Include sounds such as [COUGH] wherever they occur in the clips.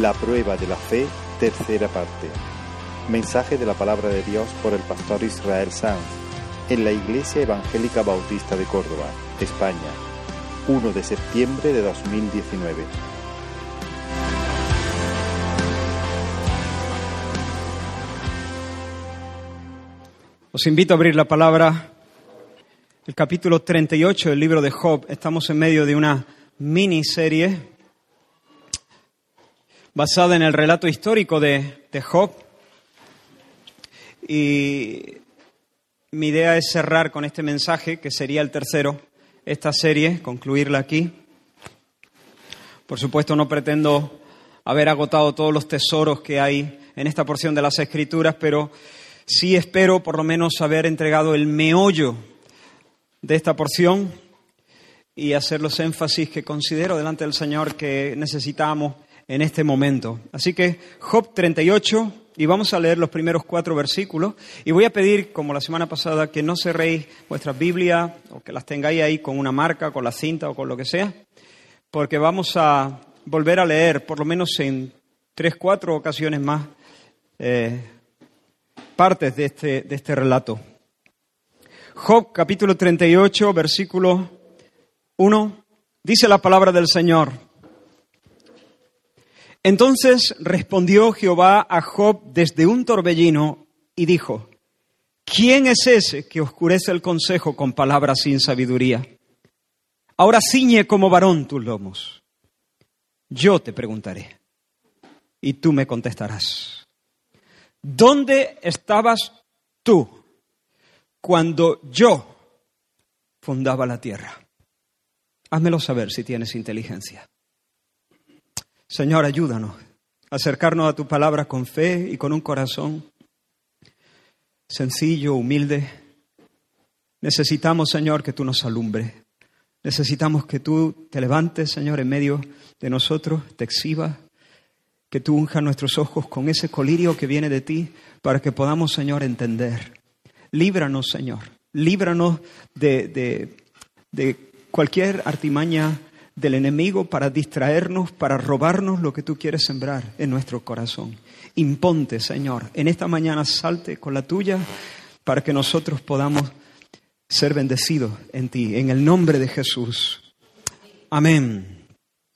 La prueba de la fe, tercera parte. Mensaje de la palabra de Dios por el pastor Israel Sanz en la Iglesia Evangélica Bautista de Córdoba, España, 1 de septiembre de 2019. Os invito a abrir la palabra, el capítulo 38 del libro de Job. Estamos en medio de una miniserie basada en el relato histórico de, de Job. Y mi idea es cerrar con este mensaje, que sería el tercero, esta serie, concluirla aquí. Por supuesto, no pretendo haber agotado todos los tesoros que hay en esta porción de las Escrituras, pero sí espero por lo menos haber entregado el meollo de esta porción y hacer los énfasis que considero delante del Señor que necesitamos en este momento. Así que Job 38, y vamos a leer los primeros cuatro versículos, y voy a pedir, como la semana pasada, que no cerréis vuestra Biblia o que las tengáis ahí con una marca, con la cinta o con lo que sea, porque vamos a volver a leer, por lo menos en tres, cuatro ocasiones más, eh, partes de este, de este relato. Job capítulo 38, versículo 1, dice la palabra del Señor. Entonces respondió Jehová a Job desde un torbellino y dijo, ¿quién es ese que oscurece el consejo con palabras sin sabiduría? Ahora ciñe como varón tus lomos. Yo te preguntaré y tú me contestarás. ¿Dónde estabas tú cuando yo fundaba la tierra? Házmelo saber si tienes inteligencia. Señor, ayúdanos a acercarnos a tu palabra con fe y con un corazón sencillo, humilde. Necesitamos, Señor, que tú nos alumbres. Necesitamos que tú te levantes, Señor, en medio de nosotros, te exhibas, que tú unjas nuestros ojos con ese colirio que viene de ti para que podamos, Señor, entender. Líbranos, Señor. Líbranos de, de, de cualquier artimaña del enemigo para distraernos, para robarnos lo que tú quieres sembrar en nuestro corazón. Imponte, Señor, en esta mañana salte con la tuya para que nosotros podamos ser bendecidos en ti, en el nombre de Jesús. Amén.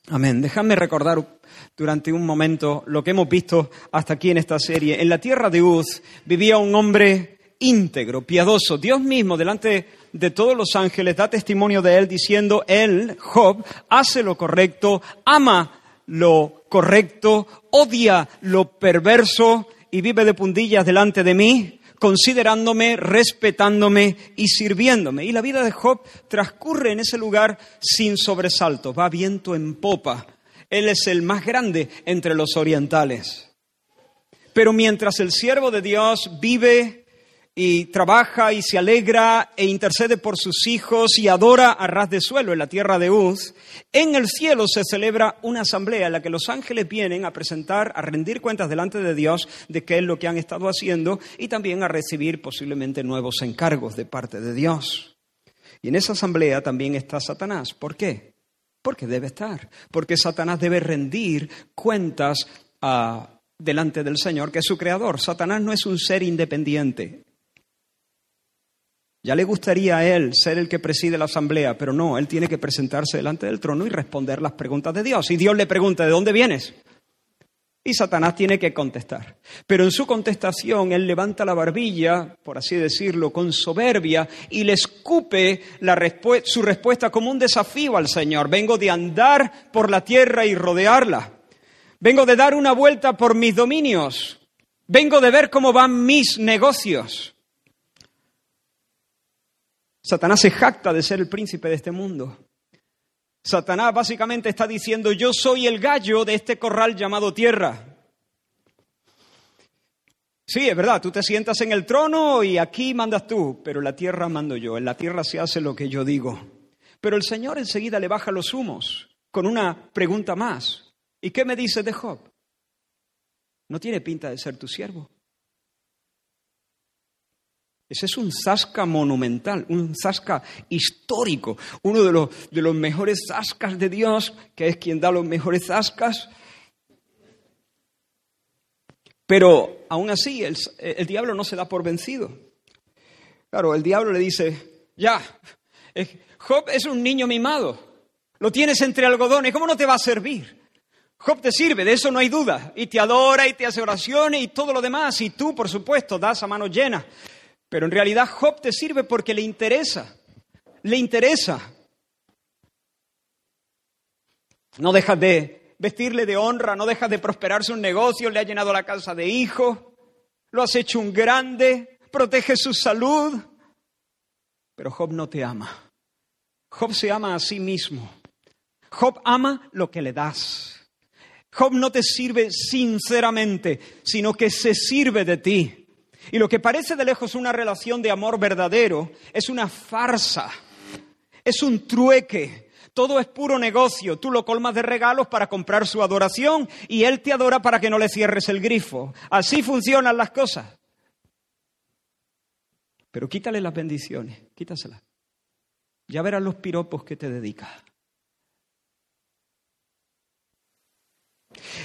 Amén. Déjame recordar durante un momento lo que hemos visto hasta aquí en esta serie. En la tierra de Uz vivía un hombre íntegro, piadoso. Dios mismo, delante de todos los ángeles, da testimonio de él diciendo, él, Job, hace lo correcto, ama lo correcto, odia lo perverso y vive de puntillas delante de mí, considerándome, respetándome y sirviéndome. Y la vida de Job transcurre en ese lugar sin sobresalto, va viento en popa. Él es el más grande entre los orientales. Pero mientras el siervo de Dios vive y trabaja y se alegra e intercede por sus hijos y adora a ras de suelo en la tierra de Uz, en el cielo se celebra una asamblea en la que los ángeles vienen a presentar, a rendir cuentas delante de Dios de qué es lo que han estado haciendo y también a recibir posiblemente nuevos encargos de parte de Dios. Y en esa asamblea también está Satanás. ¿Por qué? Porque debe estar. Porque Satanás debe rendir cuentas a, delante del Señor, que es su creador. Satanás no es un ser independiente. Ya le gustaría a él ser el que preside la asamblea, pero no, él tiene que presentarse delante del trono y responder las preguntas de Dios. Y Dios le pregunta, ¿de dónde vienes? Y Satanás tiene que contestar. Pero en su contestación, él levanta la barbilla, por así decirlo, con soberbia y le escupe su respuesta como un desafío al Señor. Vengo de andar por la tierra y rodearla. Vengo de dar una vuelta por mis dominios. Vengo de ver cómo van mis negocios. Satanás se jacta de ser el príncipe de este mundo. Satanás básicamente está diciendo, yo soy el gallo de este corral llamado tierra. Sí, es verdad, tú te sientas en el trono y aquí mandas tú, pero la tierra mando yo, en la tierra se hace lo que yo digo. Pero el Señor enseguida le baja los humos con una pregunta más. ¿Y qué me dices de Job? No tiene pinta de ser tu siervo. Ese es un zasca monumental, un zasca histórico, uno de los, mejores zascas de Dios, que es quien da los mejores zascas. Pero aún así el, el diablo no se da por vencido. Claro, el diablo le dice, ya, Job es un niño mimado, lo tienes entre algodones, ¿cómo no te va a servir? Job te sirve, de eso no hay duda, y te adora y te hace oraciones y todo lo demás, y tú, por supuesto, das a mano llena. Pero en realidad Job te sirve porque le interesa, le interesa. No dejas de vestirle de honra, no dejas de prosperar su negocio, le ha llenado la casa de hijos, lo has hecho un grande, protege su salud. Pero Job no te ama. Job se ama a sí mismo. Job ama lo que le das. Job no te sirve sinceramente, sino que se sirve de ti. Y lo que parece de lejos una relación de amor verdadero es una farsa, es un trueque. Todo es puro negocio. Tú lo colmas de regalos para comprar su adoración y él te adora para que no le cierres el grifo. Así funcionan las cosas. Pero quítale las bendiciones, quítaselas. Ya verás los piropos que te dedica.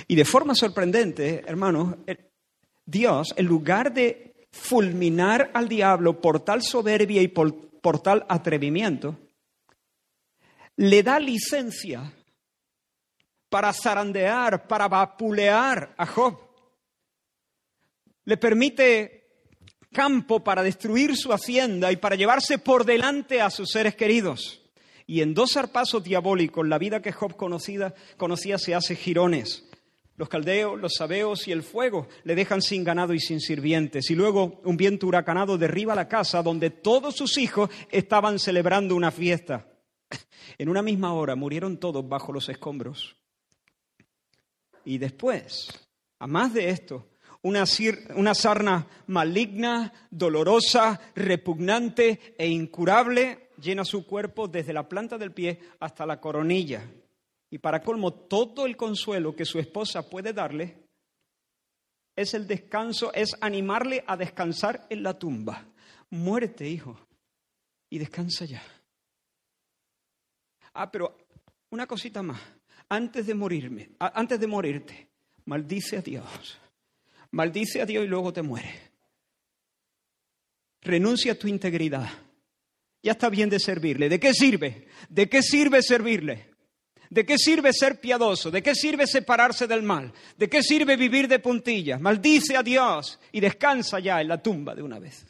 Y de forma sorprendente, hermanos, Dios, en lugar de fulminar al diablo por tal soberbia y por, tal atrevimiento, le da licencia para zarandear, para vapulear a Job. Le permite campo para destruir su hacienda y para llevarse por delante a sus seres queridos. Y en dos zarpazos diabólicos, la vida que Job conocía, conocía se hace girones. Los caldeos, los sabeos y el fuego le dejan sin ganado y sin sirvientes. Y luego un viento huracanado derriba la casa donde todos sus hijos estaban celebrando una fiesta. [LAUGHS] En una misma hora murieron todos bajo los escombros. Y después, a más de esto, una, una sarna maligna, dolorosa, repugnante e incurable llena su cuerpo desde la planta del pie hasta la coronilla. Y para colmo, todo el consuelo que su esposa puede darle es el descanso, es animarle a descansar en la tumba. Muérete, hijo, y descansa ya. Ah, pero una cosita más. Antes de morirme, antes de morirte, maldice a Dios. Maldice a Dios y luego te mueres. Renuncia a tu integridad. Ya está bien de servirle. ¿De qué sirve? ¿De qué sirve servirle? ¿De qué sirve ser piadoso? ¿De qué sirve separarse del mal? ¿De qué sirve vivir de puntillas? Maldice a Dios y descansa ya en la tumba de una vez.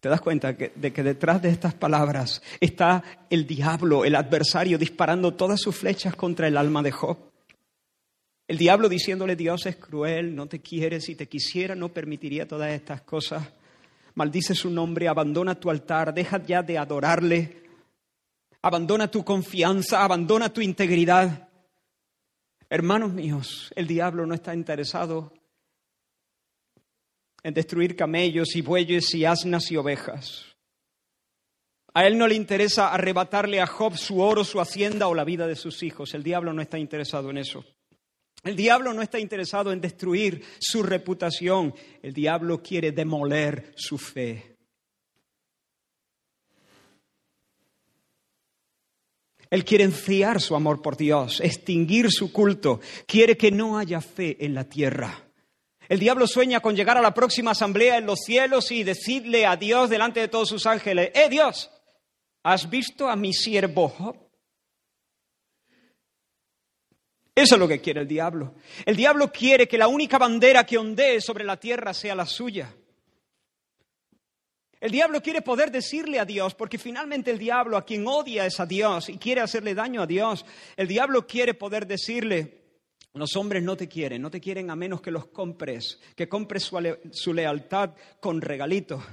¿Te das cuenta de que detrás de estas palabras está el diablo, el adversario, disparando todas sus flechas contra el alma de Job? El diablo diciéndole Dios es cruel, no te quiere, si te quisiera no permitiría todas estas cosas maldice su nombre, abandona tu altar, deja ya de adorarle, abandona tu confianza, abandona tu integridad. Hermanos míos, el diablo no está interesado en destruir camellos y bueyes y asnas y ovejas. A él no le interesa arrebatarle a Job su oro, su hacienda o la vida de sus hijos. El diablo no está interesado en eso. El diablo no está interesado en destruir su reputación, el diablo quiere demoler su fe. Él quiere enfriar su amor por Dios, extinguir su culto, quiere que no haya fe en la tierra. El diablo sueña con llegar a la próxima asamblea en los cielos y decirle a Dios delante de todos sus ángeles, ¡Eh Dios! ¿Has visto a mi siervo Job? Eso es lo que quiere el diablo. El diablo quiere que la única bandera que ondee sobre la tierra sea la suya. El diablo quiere poder decirle a Dios, porque finalmente el diablo a quien odia es a Dios y quiere hacerle daño a Dios. El diablo quiere poder decirle, los hombres no te quieren, no te quieren a menos que los compres, que compres su, lealtad con regalitos.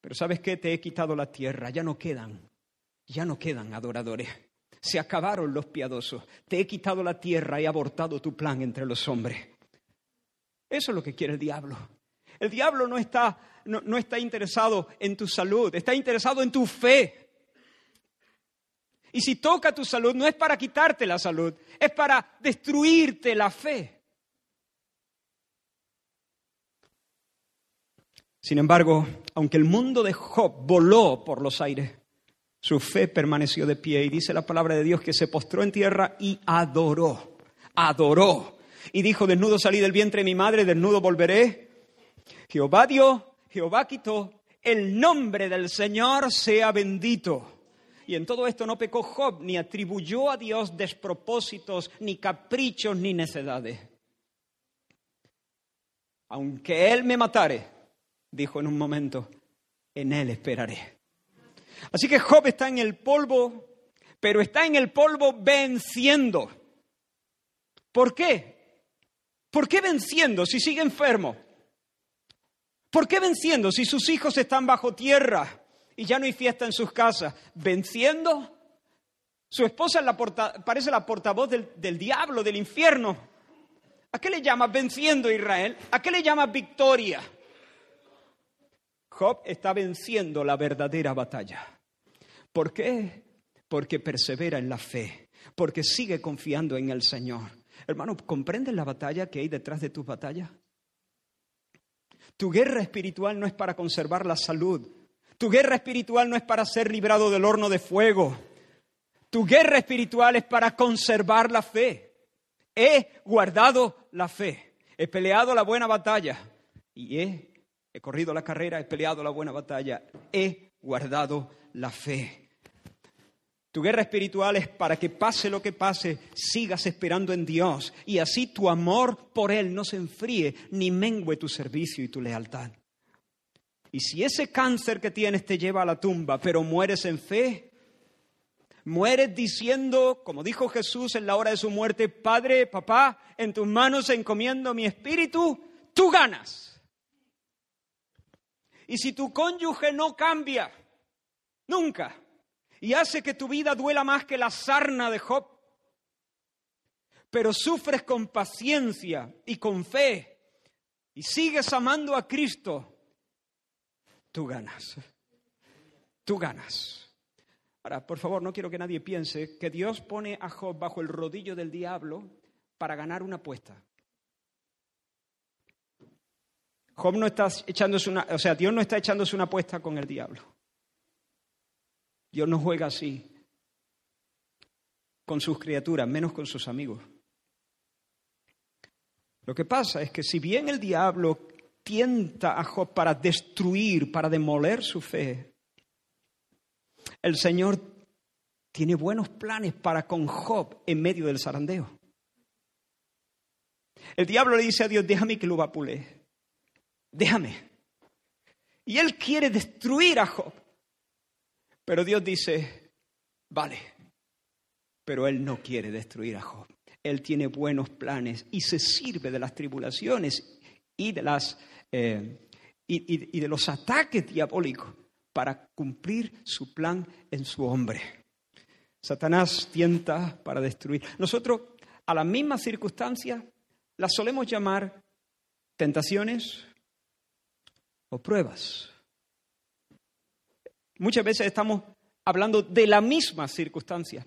Pero sabes qué, te he quitado la tierra, ya no quedan, ya no quedan adoradores. Se acabaron los piadosos. Te he quitado la tierra y abortado tu plan entre los hombres. Eso es lo que quiere el diablo. El diablo no está, no, está interesado en tu salud, está interesado en tu fe. Y si toca tu salud, no es para quitarte la salud, es para destruirte la fe. Sin embargo, aunque el mundo de Job voló por los aires, su fe permaneció de pie y dice la palabra de Dios que se postró en tierra y adoró. adoró y dijo, desnudo salí del vientre de mi madre, desnudo volveré. Jehová dio, Jehová quitó, el nombre del Señor sea bendito. Y en todo esto no pecó Job, ni atribuyó a Dios despropósitos, ni caprichos, ni necedades. Aunque Él me matare, dijo en un momento, en Él esperaré. Así que Job está en el polvo, pero está en el polvo venciendo. ¿Por qué? ¿Por qué venciendo si sigue enfermo? ¿Por qué venciendo si sus hijos están bajo tierra? y ya no hay fiesta en sus casas, venciendo. Su esposa parece la portavoz del, del diablo, del infierno. ¿A qué le llama venciendo Israel? ¿A qué le llama victoria? Job está venciendo la verdadera batalla. ¿Por qué? Porque persevera en la fe, porque sigue confiando en el Señor. Hermano, ¿comprendes la batalla que hay detrás de tus batallas? Tu guerra espiritual no es para conservar la salud, tu guerra espiritual no es para ser librado del horno de fuego. Tu guerra espiritual es para conservar la fe. He guardado la fe. He peleado la buena batalla. Y he, he corrido la carrera, he peleado la buena batalla. He guardado la fe. Tu guerra espiritual es para que pase lo que pase, sigas esperando en Dios y así tu amor por Él no se enfríe ni mengue tu servicio y tu lealtad. Y si ese cáncer que tienes te lleva a la tumba, pero mueres en fe, mueres diciendo, como dijo Jesús en la hora de su muerte, Padre, papá, en tus manos encomiendo mi espíritu, tú ganas. Y si tu cónyuge no cambia, nunca, y hace que tu vida duela más que la sarna de Job, pero sufres con paciencia y con fe, y sigues amando a Cristo, tú ganas. Tú ganas. Ahora, por favor, no quiero que nadie piense que Dios pone a Job bajo el rodillo del diablo para ganar una apuesta. Job no está echándose una, o sea, Dios no está echándose una apuesta con el diablo. Dios no juega así con sus criaturas, menos con sus amigos. Lo que pasa es que si bien el diablo tienta a Job para destruir, para demoler su fe. El Señor tiene buenos planes para con Job en medio del zarandeo. El diablo le dice a Dios, déjame que lo vapule, déjame. Y él quiere destruir a Job. Pero Dios dice, vale, pero él no quiere destruir a Job. Él tiene buenos planes y se sirve de las tribulaciones y de, las, eh, y, de los ataques diabólicos para cumplir su plan en su hombre. Satanás tienta para destruir. Nosotros a las mismas circunstancias las solemos llamar tentaciones o pruebas. Muchas veces estamos hablando de la misma circunstancia,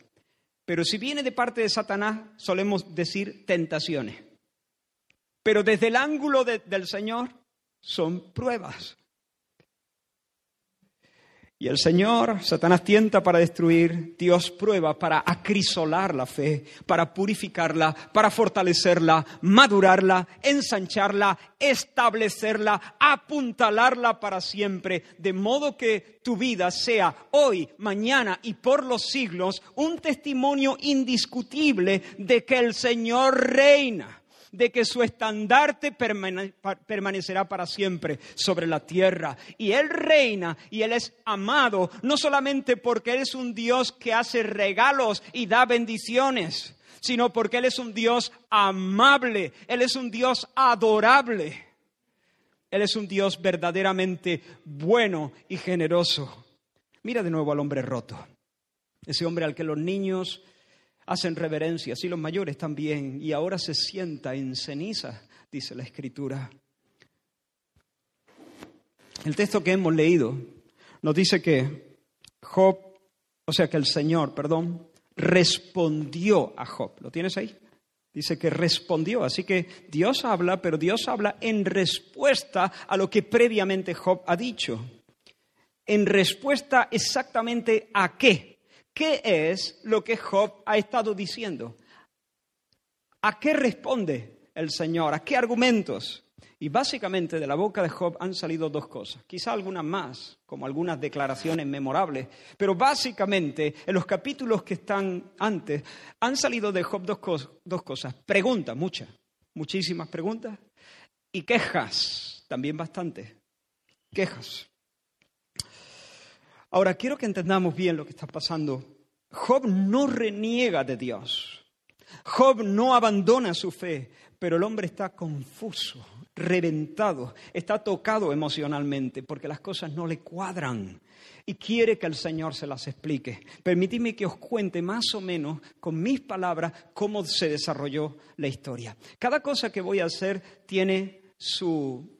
pero si viene de parte de Satanás solemos decir tentaciones. Pero desde el ángulo del Señor son pruebas. Y el Señor, Satanás tienta para destruir, Dios prueba para acrisolar la fe, para purificarla, para fortalecerla, madurarla, ensancharla, establecerla, apuntalarla para siempre, de modo que tu vida sea hoy, mañana y por los siglos un testimonio indiscutible de que el Señor reina de que su estandarte permanecerá para siempre sobre la tierra. Y Él reina y Él es amado, no solamente porque Él es un Dios que hace regalos y da bendiciones, sino porque Él es un Dios amable, Él es un Dios adorable. Él es un Dios verdaderamente bueno y generoso. Mira de nuevo al hombre roto, ese hombre al que los niños hacen reverencia, y los mayores también, y ahora se sienta en ceniza, dice la Escritura. El texto que hemos leído nos dice que Job, o sea que el Señor, perdón, respondió a Job. ¿Lo tienes ahí? Dice que respondió. Así que Dios habla, pero Dios habla en respuesta a lo que previamente Job ha dicho. En respuesta exactamente a qué? ¿Qué es lo que Job ha estado diciendo? ¿A qué responde el Señor? ¿A qué argumentos? Y básicamente de la boca de Job han salido dos cosas, quizá algunas más, como algunas declaraciones memorables, pero básicamente en los capítulos que están antes han salido de Job dos, cosas, preguntas, muchas, muchísimas preguntas, y quejas, también bastante, quejas. Ahora, quiero que entendamos bien lo que está pasando. Job no reniega de Dios. Job no abandona su fe, pero el hombre está confuso, reventado, está tocado emocionalmente porque las cosas no le cuadran y quiere que el Señor se las explique. Permitidme que os cuente más o menos con mis palabras cómo se desarrolló la historia. Cada cosa que voy a hacer tiene su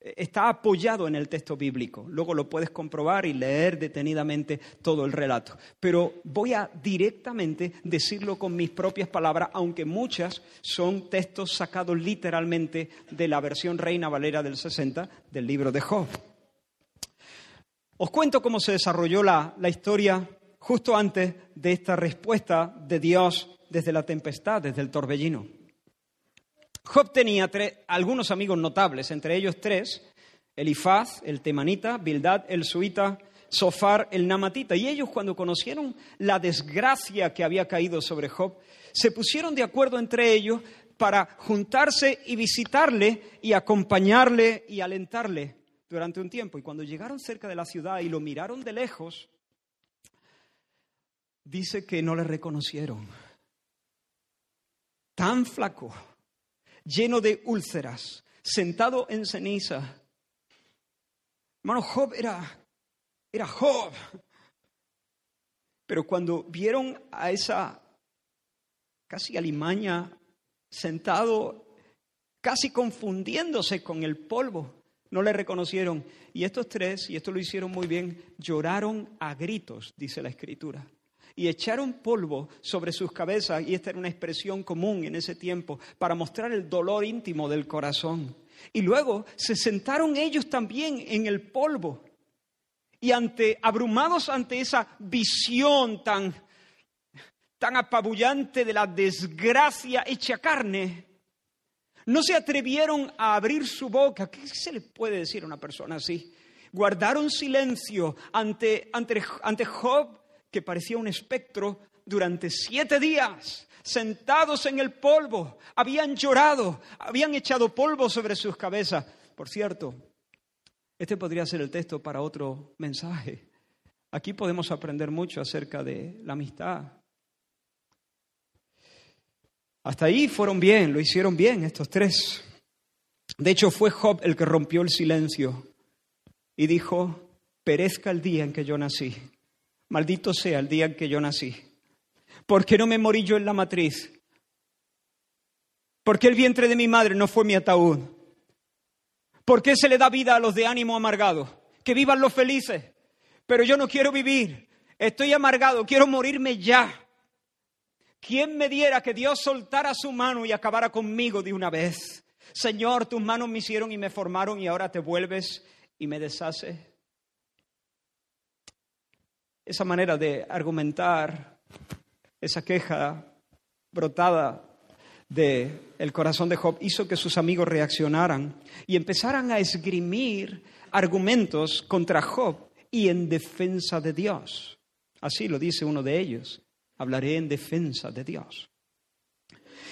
está apoyado en el texto bíblico. Luego lo puedes comprobar y leer detenidamente todo el relato. Pero voy a directamente decirlo con mis propias palabras, aunque muchas son textos sacados literalmente de la versión Reina Valera del 60 del libro de Job. Os cuento cómo se desarrolló la, la historia justo antes de esta respuesta de Dios desde la tempestad, desde el torbellino. Job tenía algunos amigos notables, entre ellos tres, Elifaz, el temanita, Bildad, el suita, Sofar, el namatita. Y ellos cuando conocieron la desgracia que había caído sobre Job, se pusieron de acuerdo entre ellos para juntarse y visitarle y acompañarle y alentarle durante un tiempo. Y cuando llegaron cerca de la ciudad y lo miraron de lejos, dice que no le reconocieron. Tan flaco, lleno de úlceras, sentado en ceniza. Hermano, Job era, era Job. Pero cuando vieron a esa casi alimaña sentado, casi confundiéndose con el polvo, no le reconocieron. Y estos tres, y esto lo hicieron muy bien, lloraron a gritos, dice la escritura y echaron polvo sobre sus cabezas, y esta era una expresión común en ese tiempo, para mostrar el dolor íntimo del corazón. Y luego se sentaron ellos también en el polvo. Y ante, abrumados ante esa visión tan, tan apabullante de la desgracia hecha carne, no se atrevieron a abrir su boca. ¿Qué se le puede decir a una persona así? Guardaron silencio ante, ante, ante Job que parecía un espectro durante siete días, sentados en el polvo, habían llorado, habían echado polvo sobre sus cabezas. Por cierto, este podría ser el texto para otro mensaje. Aquí podemos aprender mucho acerca de la amistad. Hasta ahí fueron bien, lo hicieron bien estos tres. De hecho, fue Job el que rompió el silencio y dijo, perezca el día en que yo nací. Maldito sea el día en que yo nací. ¿Por qué no me morí yo en la matriz? ¿Por qué el vientre de mi madre no fue mi ataúd? ¿Por qué se le da vida a los de ánimo amargado? Que vivan los felices. Pero yo no quiero vivir. Estoy amargado, quiero morirme ya. ¿Quién me diera que Dios soltara su mano y acabara conmigo de una vez? Señor, tus manos me hicieron y me formaron y ahora te vuelves y me deshaces esa manera de argumentar, esa queja brotada del el corazón de Job hizo que sus amigos reaccionaran y empezaran a esgrimir argumentos contra Job y en defensa de Dios. Así lo dice uno de ellos. Hablaré en defensa de Dios.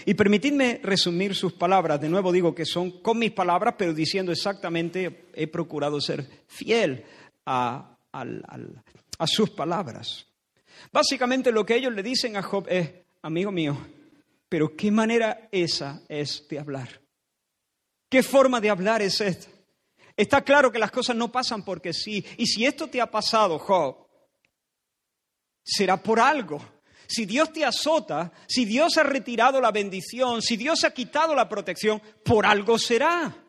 Y permitidme resumir sus palabras. De nuevo digo que son con mis palabras, pero diciendo exactamente, he procurado ser fiel a, al, a sus palabras. Básicamente lo que ellos le dicen a Job es, amigo mío, pero ¿qué manera esa es de hablar? ¿Qué forma de hablar es esta? Está claro que las cosas no pasan porque sí. Y si esto te ha pasado, Job, será por algo. Si Dios te azota, si Dios ha retirado la bendición, si Dios ha quitado la protección, por algo será.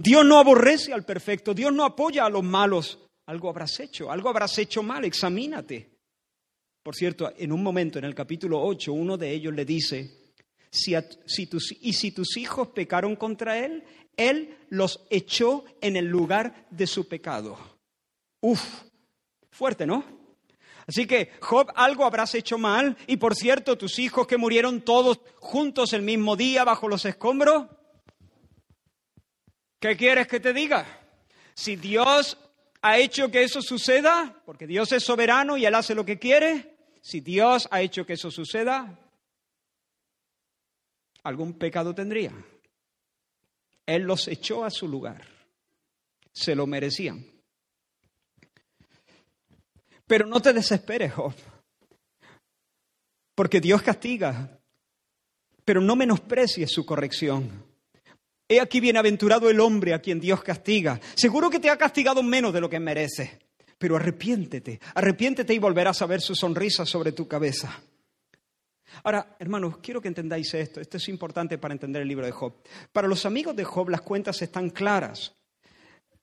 Dios no aborrece al perfecto, Dios no apoya a los malos. Algo habrás hecho, algo habrás hecho mal, examínate. Por cierto, en un momento en el capítulo 8, uno de ellos le dice, si, tus, y si tus hijos pecaron contra él, él los echó en el lugar de su pecado. Uf, fuerte, ¿no? Así que, Job, algo habrás hecho mal. Y por cierto, tus hijos que murieron todos juntos el mismo día bajo los escombros. ¿Qué quieres que te diga? Si Dios ha hecho que eso suceda, porque Dios es soberano y Él hace lo que quiere, si Dios ha hecho que eso suceda, algún pecado tendría. Él los echó a su lugar. Se lo merecían. Pero no te desesperes, Job, porque Dios castiga, pero no menosprecies su corrección. He aquí bienaventurado el hombre a quien Dios castiga. Seguro que te ha castigado menos de lo que mereces, pero arrepiéntete, arrepiéntete y volverás a ver su sonrisa sobre tu cabeza. Ahora, hermanos, quiero que entendáis esto. Esto es importante para entender el libro de Job. Para los amigos de Job las cuentas están claras.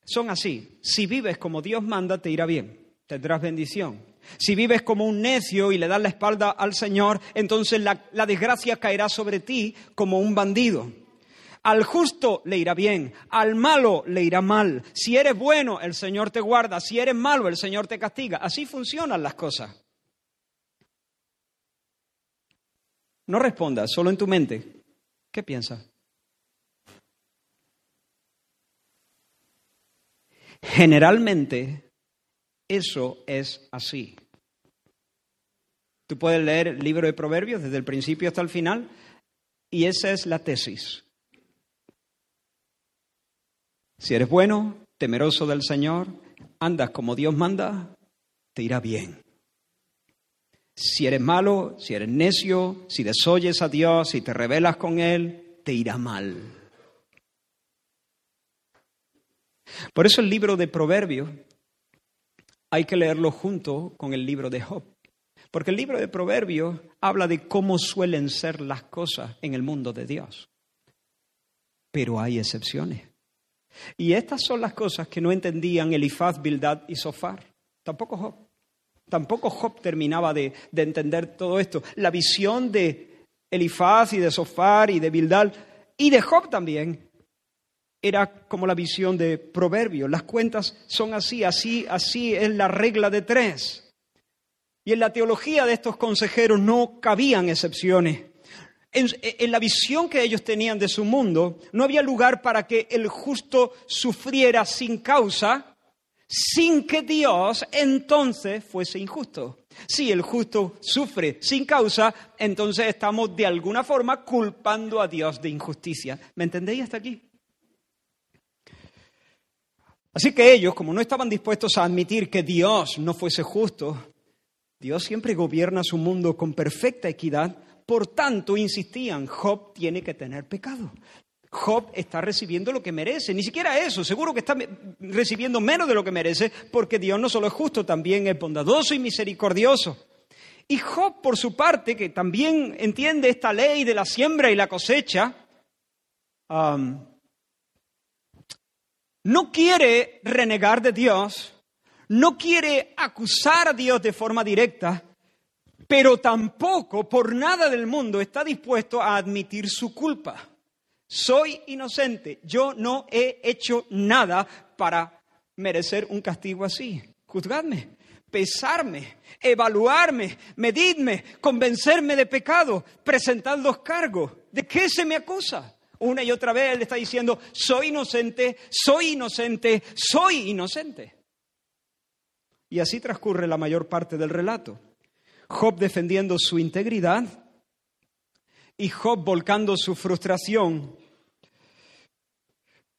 Son así. Si vives como Dios manda, te irá bien tendrás bendición. Si vives como un necio y le das la espalda al Señor, entonces la, la, desgracia caerá sobre ti como un bandido. Al justo le irá bien, al malo le irá mal. Si eres bueno, el Señor te guarda. Si eres malo, el Señor te castiga. Así funcionan las cosas. No respondas, solo en tu mente. ¿Qué piensas? Generalmente eso es así. Tú puedes leer el libro de Proverbios desde el principio hasta el final y esa es la tesis. Si eres bueno, temeroso del Señor, andas como Dios manda, te irá bien. Si eres malo, si eres necio, si desoyes a Dios, si te rebelas con Él, te irá mal. Por eso el libro de Proverbios hay que leerlo junto con el libro de Job. Porque el libro de Proverbios habla de cómo suelen ser las cosas en el mundo de Dios. Pero hay excepciones. Y estas son las cosas que no entendían Elifaz, Bildad y Sofar. Tampoco Job. Tampoco Job terminaba de, de entender todo esto. La visión de Elifaz y de Sofar y de Bildad y de Job también era como la visión de Proverbio. Las cuentas son así, así, así es la regla de tres. Y en la teología de estos consejeros no cabían excepciones. En, la visión que ellos tenían de su mundo, no había lugar para que el justo sufriera sin causa, sin que Dios entonces fuese injusto. Si el justo sufre sin causa, entonces estamos de alguna forma culpando a Dios de injusticia. ¿Me entendéis hasta aquí? Así que ellos, como no estaban dispuestos a admitir que Dios no fuese justo, Dios siempre gobierna su mundo con perfecta equidad, por tanto insistían, Job tiene que tener pecado. Job está recibiendo lo que merece, ni siquiera eso, seguro que está recibiendo menos de lo que merece, porque Dios no solo es justo, también es bondadoso y misericordioso. Y Job, por su parte, que también entiende esta ley de la siembra y la cosecha, no quiere renegar de Dios, no quiere acusar a Dios de forma directa, pero tampoco por nada del mundo está dispuesto a admitir su culpa. Soy inocente, yo no he hecho nada para merecer un castigo así. Juzgadme, pesarme, evaluarme, medidme, convencerme de pecado, presentad los cargos. ¿De qué se me acusa? Una y otra vez él está diciendo, soy inocente, soy inocente, soy inocente. Y así transcurre la mayor parte del relato. Job defendiendo su integridad y Job volcando su frustración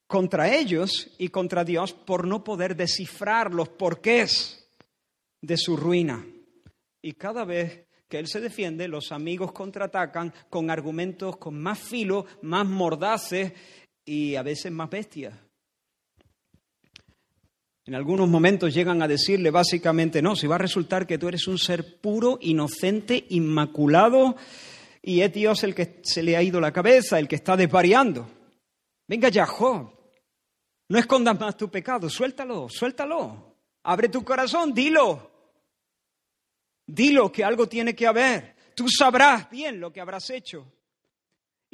contra ellos y contra Dios por no poder descifrar los porqués de su ruina. Y cada vez que él se defiende, los amigos contraatacan con argumentos con más filo, más mordaces y a veces más bestias. En algunos momentos llegan a decirle básicamente, no, si va a resultar que tú eres un ser puro, inocente, inmaculado, y es Dios el que se le ha ido la cabeza, el que está desvariando. Venga ya, no escondas más tu pecado, suéltalo, suéltalo. Abre tu corazón, dilo. Dilo que algo tiene que haber. Tú sabrás bien lo que habrás hecho.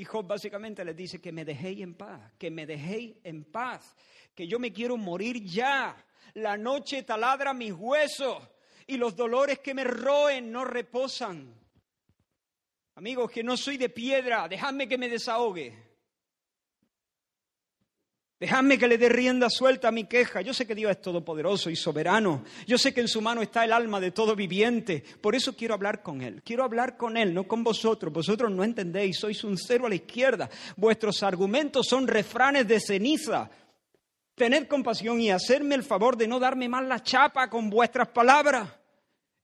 Job básicamente le dice que me dejéis en paz, que me dejéis en paz, que yo me quiero morir ya. La noche taladra mis huesos. y los dolores que me roen no reposan. Amigos, que no soy de piedra, dejadme que me desahogue. Dejadme que le dé rienda suelta a mi queja. Yo sé que Dios es todopoderoso y soberano. Yo sé que en su mano está el alma de todo viviente. Por eso quiero hablar con Él. Quiero hablar con Él, no con vosotros. Vosotros no entendéis, sois un cero a la izquierda. Vuestros argumentos son refranes de ceniza. Tened compasión y hacerme el favor de no darme mal la chapa con vuestras palabras.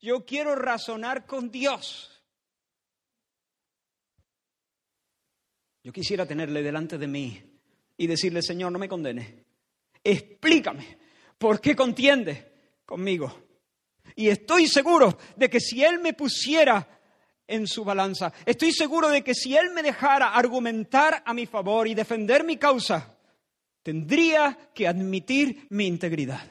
Yo quiero razonar con Dios. Yo quisiera tenerle delante de mí y decirle, Señor, no me condene. Explícame por qué contiende conmigo. Y estoy seguro de que si Él me pusiera en su balanza, estoy seguro de que si Él me dejara argumentar a mi favor y defender mi causa, tendría que admitir mi integridad.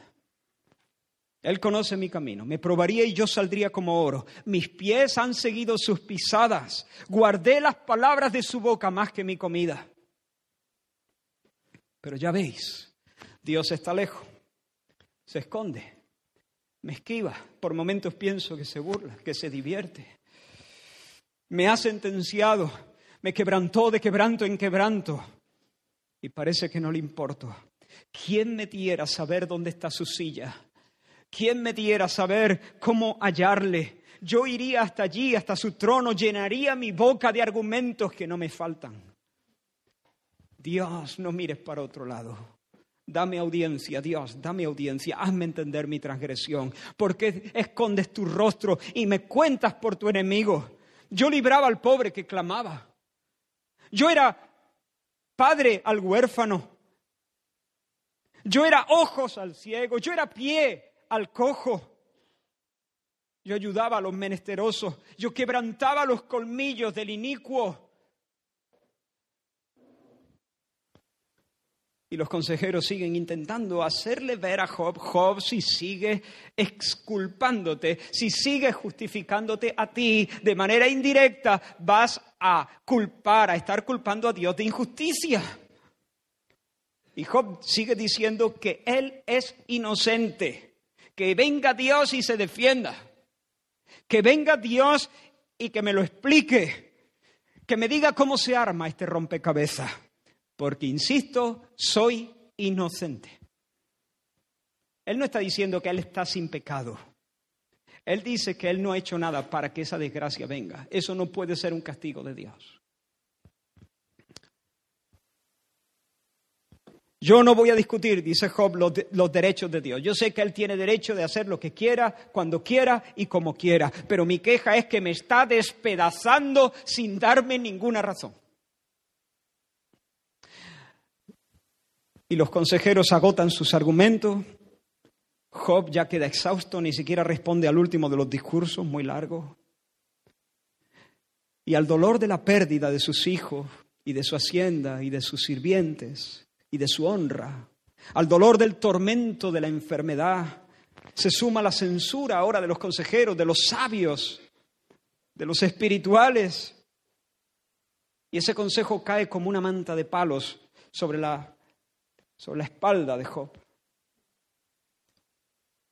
Él conoce mi camino, me probaría y yo saldría como oro. Mis pies han seguido sus pisadas, guardé las palabras de su boca más que mi comida. Pero ya veis, Dios está lejos, se esconde, me esquiva, por momentos pienso que se burla, que se divierte. Me ha sentenciado, me quebrantó de quebranto en quebranto y parece que no le importo. ¿Quién me diera saber dónde está su silla? ¿Quién me diera saber cómo hallarle? Yo iría hasta allí, hasta su trono, llenaría mi boca de argumentos que no me faltan. Dios, no mires para otro lado. Dame audiencia, Dios, dame audiencia, hazme entender mi transgresión. ¿Por qué escondes tu rostro y me cuentas por tu enemigo? Yo libraba al pobre que clamaba. Yo era padre al huérfano. Yo era ojos al ciego. Yo era pie al cojo. Yo ayudaba a los menesterosos. Yo quebrantaba los colmillos del inicuo. Y los consejeros siguen intentando hacerle ver a Job, Job, si sigue exculpándote, si sigue justificándote a ti de manera indirecta, vas a culpar, a estar culpando a Dios de injusticia. Y Job sigue diciendo que él es inocente, que venga Dios y se defienda, que venga Dios y que me lo explique, que me diga cómo se arma este rompecabezas porque, insisto, soy inocente. Él no está diciendo que Él está sin pecado. Él dice que Él no ha hecho nada para que esa desgracia venga. Eso no puede ser un castigo de Dios. Yo no voy a discutir, dice Job, los, los, derechos de Dios. Yo sé que Él tiene derecho de hacer lo que quiera, cuando quiera y como quiera, pero mi queja es que me está despedazando sin darme ninguna razón. Y los consejeros agotan sus argumentos. Job ya queda exhausto, ni siquiera responde al último de los discursos, muy largo. Y al dolor de la pérdida de sus hijos y de su hacienda y de sus sirvientes y de su honra, al dolor del tormento de la enfermedad, se suma la censura ahora de los consejeros, de los sabios, de los espirituales. Y ese consejo cae como una manta de palos sobre la sobre la espalda de Job.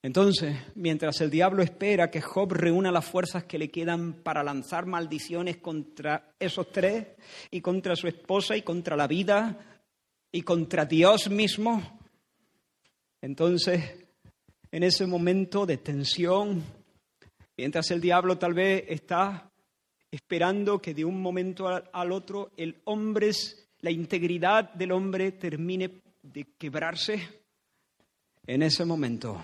Entonces, mientras el diablo espera que Job reúna las fuerzas que le quedan para lanzar maldiciones contra esos tres, y contra su esposa, y contra la vida, y contra Dios mismo, entonces, en ese momento de tensión, mientras el diablo tal vez está esperando que de un momento al otro el hombre, la integridad del hombre termine de quebrarse, en ese momento,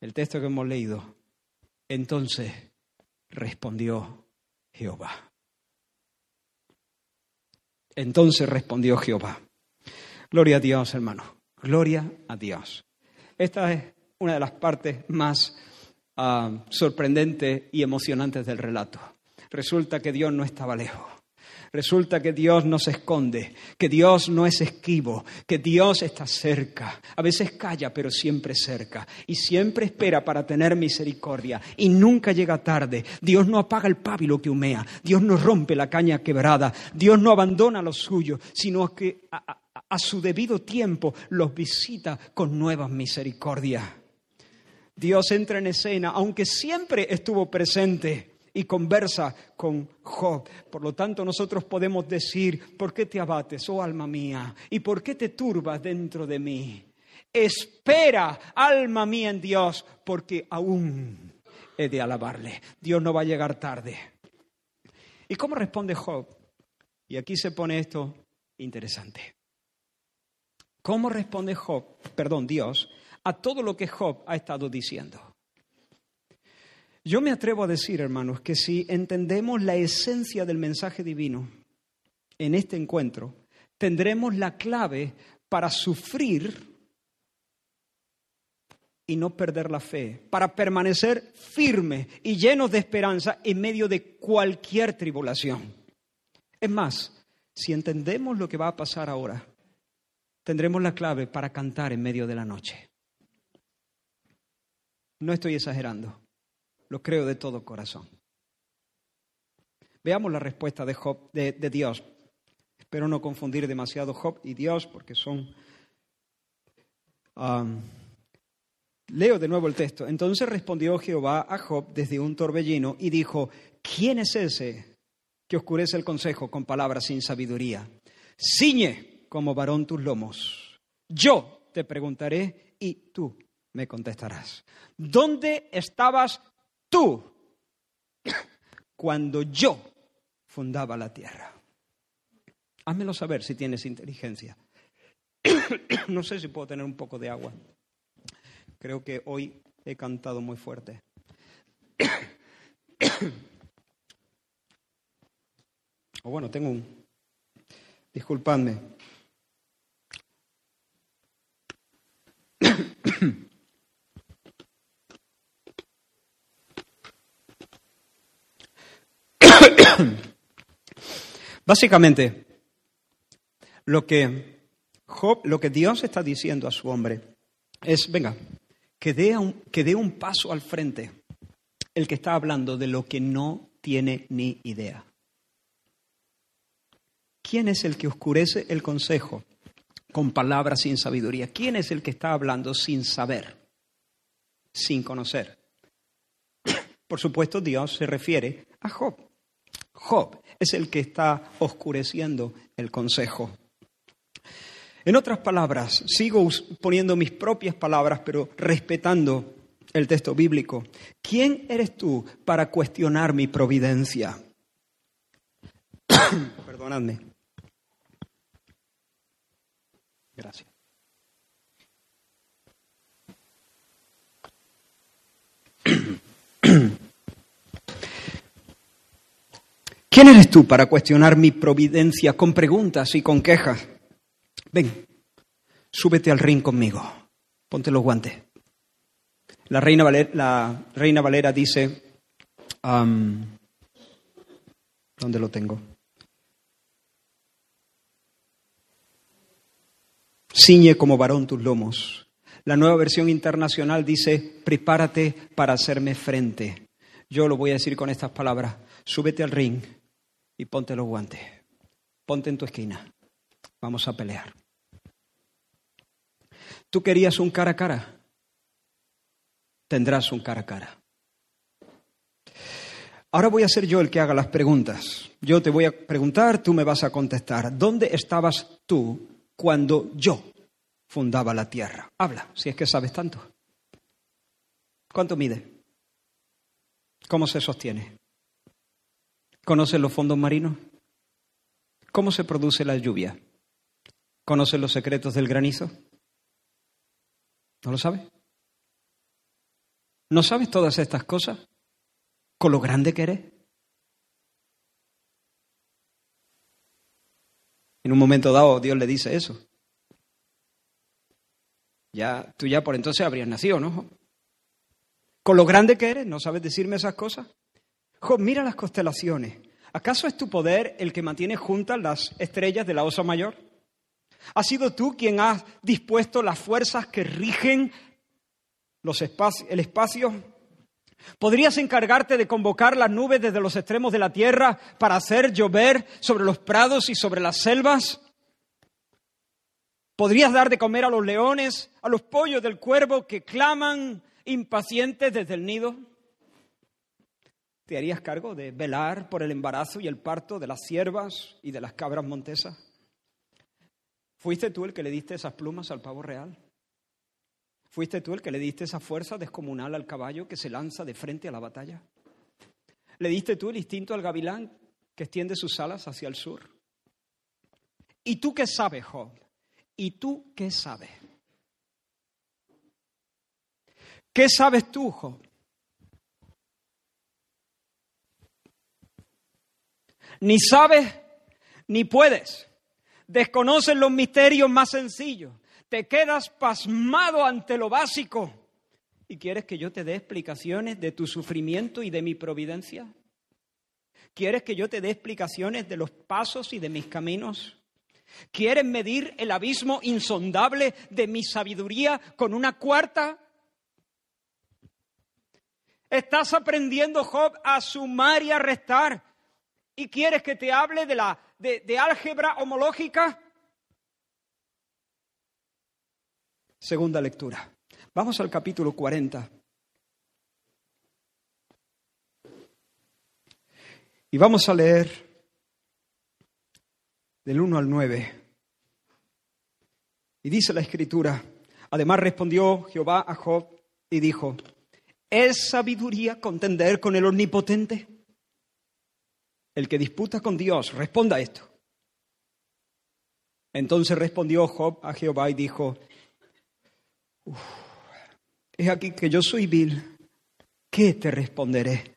el texto que hemos leído, entonces respondió Jehová. Entonces respondió Jehová. Gloria a Dios, hermano. Gloria a Dios. Esta es una de las partes más ah, sorprendentes y emocionantes del relato. Resulta que Dios no estaba lejos. Resulta que Dios no se esconde, que Dios no es esquivo, que Dios está cerca. A veces calla, pero siempre cerca. Y siempre espera para tener misericordia. Y nunca llega tarde. Dios no apaga el pábilo que humea. Dios no rompe la caña quebrada. Dios no abandona a los suyos, sino que a, su debido tiempo los visita con nuevas misericordias. Dios entra en escena, aunque siempre estuvo presente y conversa con Job. Por lo tanto, nosotros podemos decir, ¿por qué te abates, oh alma mía? ¿Y por qué te turbas dentro de mí? Espera, alma mía, en Dios, porque aún he de alabarle. Dios no va a llegar tarde. ¿Y cómo responde Job? Y aquí se pone esto interesante. ¿Cómo responde Job, perdón, Dios, a todo lo que Job ha estado diciendo? Yo me atrevo a decir, hermanos, que si entendemos la esencia del mensaje divino en este encuentro, tendremos la clave para sufrir y no perder la fe, para permanecer firmes y llenos de esperanza en medio de cualquier tribulación. Es más, si entendemos lo que va a pasar ahora, tendremos la clave para cantar en medio de la noche. No estoy exagerando. Lo creo de todo corazón. Veamos la respuesta de, de, Dios. Espero no confundir demasiado Job y Dios porque son... Um, leo de nuevo el texto. Entonces respondió Jehová a Job desde un torbellino y dijo, ¿quién es ese que oscurece el consejo con palabras sin sabiduría? Ciñe como varón tus lomos. Yo te preguntaré y tú me contestarás. ¿Dónde estabas tú cuando yo fundaba la tierra. Házmelo saber si tienes inteligencia. [COUGHS] no sé si puedo tener un poco de agua. Creo que hoy he cantado muy fuerte. [COUGHS] o bueno, tengo un... Disculpadme. [COUGHS] [COUGHS] Básicamente, lo que, lo que Dios está diciendo a su hombre es, venga, que dé, un, que dé un paso al frente el que está hablando de lo que no tiene ni idea. ¿Quién es el que oscurece el consejo con palabras sin sabiduría? ¿Quién es el que está hablando sin saber, sin conocer? [COUGHS] Por supuesto, Dios se refiere a Job. Job es el que está oscureciendo el consejo. En otras palabras, sigo poniendo mis propias palabras, pero respetando el texto bíblico. ¿Quién eres tú para cuestionar mi providencia? [COUGHS] Perdonadme. Gracias. [COUGHS] ¿Quién eres tú para cuestionar mi providencia con preguntas y con quejas? Ven, súbete al ring conmigo, ponte los guantes. La reina Valera, la reina Valera dice, ¿dónde lo tengo? Ciñe como varón tus lomos. La nueva versión internacional dice, prepárate para hacerme frente. Yo lo voy a decir con estas palabras, súbete al ring y ponte los guantes. Ponte en tu esquina. Vamos a pelear. ¿Tú querías un cara a cara? Tendrás un cara a cara. Ahora voy a ser yo el que haga las preguntas. Yo te voy a preguntar, tú me vas a contestar. ¿Dónde estabas tú cuando yo fundaba la tierra? Habla, si es que sabes tanto. ¿Cuánto mide? ¿Cómo se sostiene? ¿Conoces los fondos marinos? ¿Cómo se produce la lluvia? ¿Conoces los secretos del granizo? ¿No lo sabes? ¿No sabes todas estas cosas? ¿Con lo grande que eres? En un momento dado Dios le dice eso. Ya, tú ya por entonces habrías nacido, ¿no? Con lo grande que eres, ¿no sabes decirme esas cosas? Job, mira las constelaciones. ¿Acaso es tu poder el que mantiene juntas las estrellas de la osa mayor? ¿Has sido tú quien has dispuesto las fuerzas que rigen los el espacio? ¿Podrías encargarte de convocar las nubes desde los extremos de la tierra para hacer llover sobre los prados y sobre las selvas? ¿Podrías dar de comer a los leones, a los pollos del cuervo que claman impacientes desde el nido? ¿Te harías cargo de velar por el embarazo y el parto de las ciervas y de las cabras montesas? ¿Fuiste tú el que le diste esas plumas al pavo real? ¿Fuiste tú el que le diste esa fuerza descomunal al caballo que se lanza de frente a la batalla? ¿Le diste tú el instinto al gavilán que extiende sus alas hacia el sur? ¿Y tú qué sabes, Job? ¿Y tú qué sabes? ¿Qué sabes tú, Job? Ni sabes ni puedes. Desconoces los misterios más sencillos. Te quedas pasmado ante lo básico. ¿Y quieres que yo te dé explicaciones de tu sufrimiento y de mi providencia? ¿Quieres que yo te dé explicaciones de los pasos y de mis caminos? ¿Quieres medir el abismo insondable de mi sabiduría con una cuarta? Estás aprendiendo, Job, a sumar y a restar. ¿Y quieres que te hable de, la, de, álgebra homológica? Segunda lectura. Vamos al capítulo 40. Y vamos a leer del 1 al 9. Y dice la escritura, además respondió Jehová a Job y dijo, ¿es sabiduría contender con el omnipotente? El que disputa con Dios, responda esto. Entonces respondió Job a Jehová y dijo, es aquí que yo soy vil, ¿qué te responderé?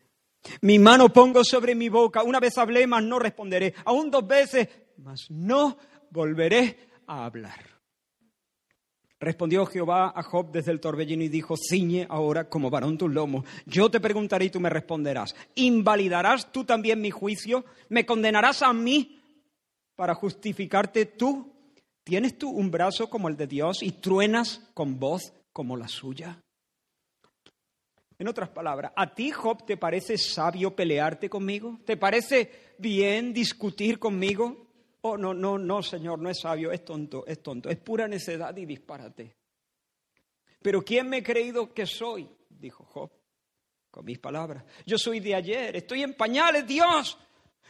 Mi mano pongo sobre mi boca, una vez hablé, mas no responderé, aún dos veces, mas no volveré a hablar. Respondió Jehová a Job desde el torbellino y dijo, ciñe ahora como varón tus lomos. Yo te preguntaré y tú me responderás. ¿Invalidarás tú también mi juicio? ¿Me condenarás a mí para justificarte tú? ¿Tienes tú un brazo como el de Dios y truenas con voz como la suya? En otras palabras, ¿a ti, Job, te parece sabio pelearte conmigo? ¿Te parece bien discutir conmigo? Oh, no, no, no, Señor, no es sabio, es tonto, es tonto, es pura necedad y disparate. Pero ¿quién me ha creído que soy? Dijo Job, con mis palabras. Yo soy de ayer, estoy en pañales, Dios.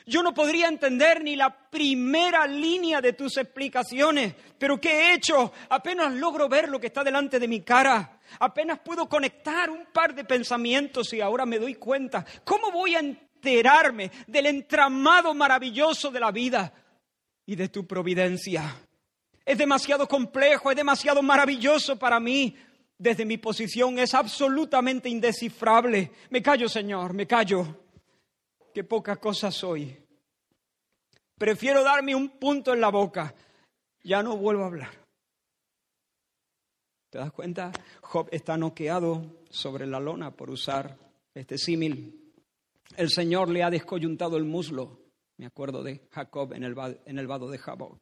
Yo no podría entender ni la primera línea de tus explicaciones, pero ¿qué he hecho? Apenas logro ver lo que está delante de mi cara. Apenas puedo conectar un par de pensamientos y ahora me doy cuenta. ¿Cómo voy a enterarme del entramado maravilloso de la vida? Y de tu providencia. Es demasiado complejo, es demasiado maravilloso para mí. Desde mi posición es absolutamente indescifrable. Me callo, Señor, me callo. Qué poca cosa soy. Prefiero darme un punto en la boca. Ya no vuelvo a hablar. ¿Te das cuenta? Job está noqueado sobre la lona por usar este símil. El Señor le ha descoyuntado el muslo. Me acuerdo de Jacob en el, en el vado de Jaboc.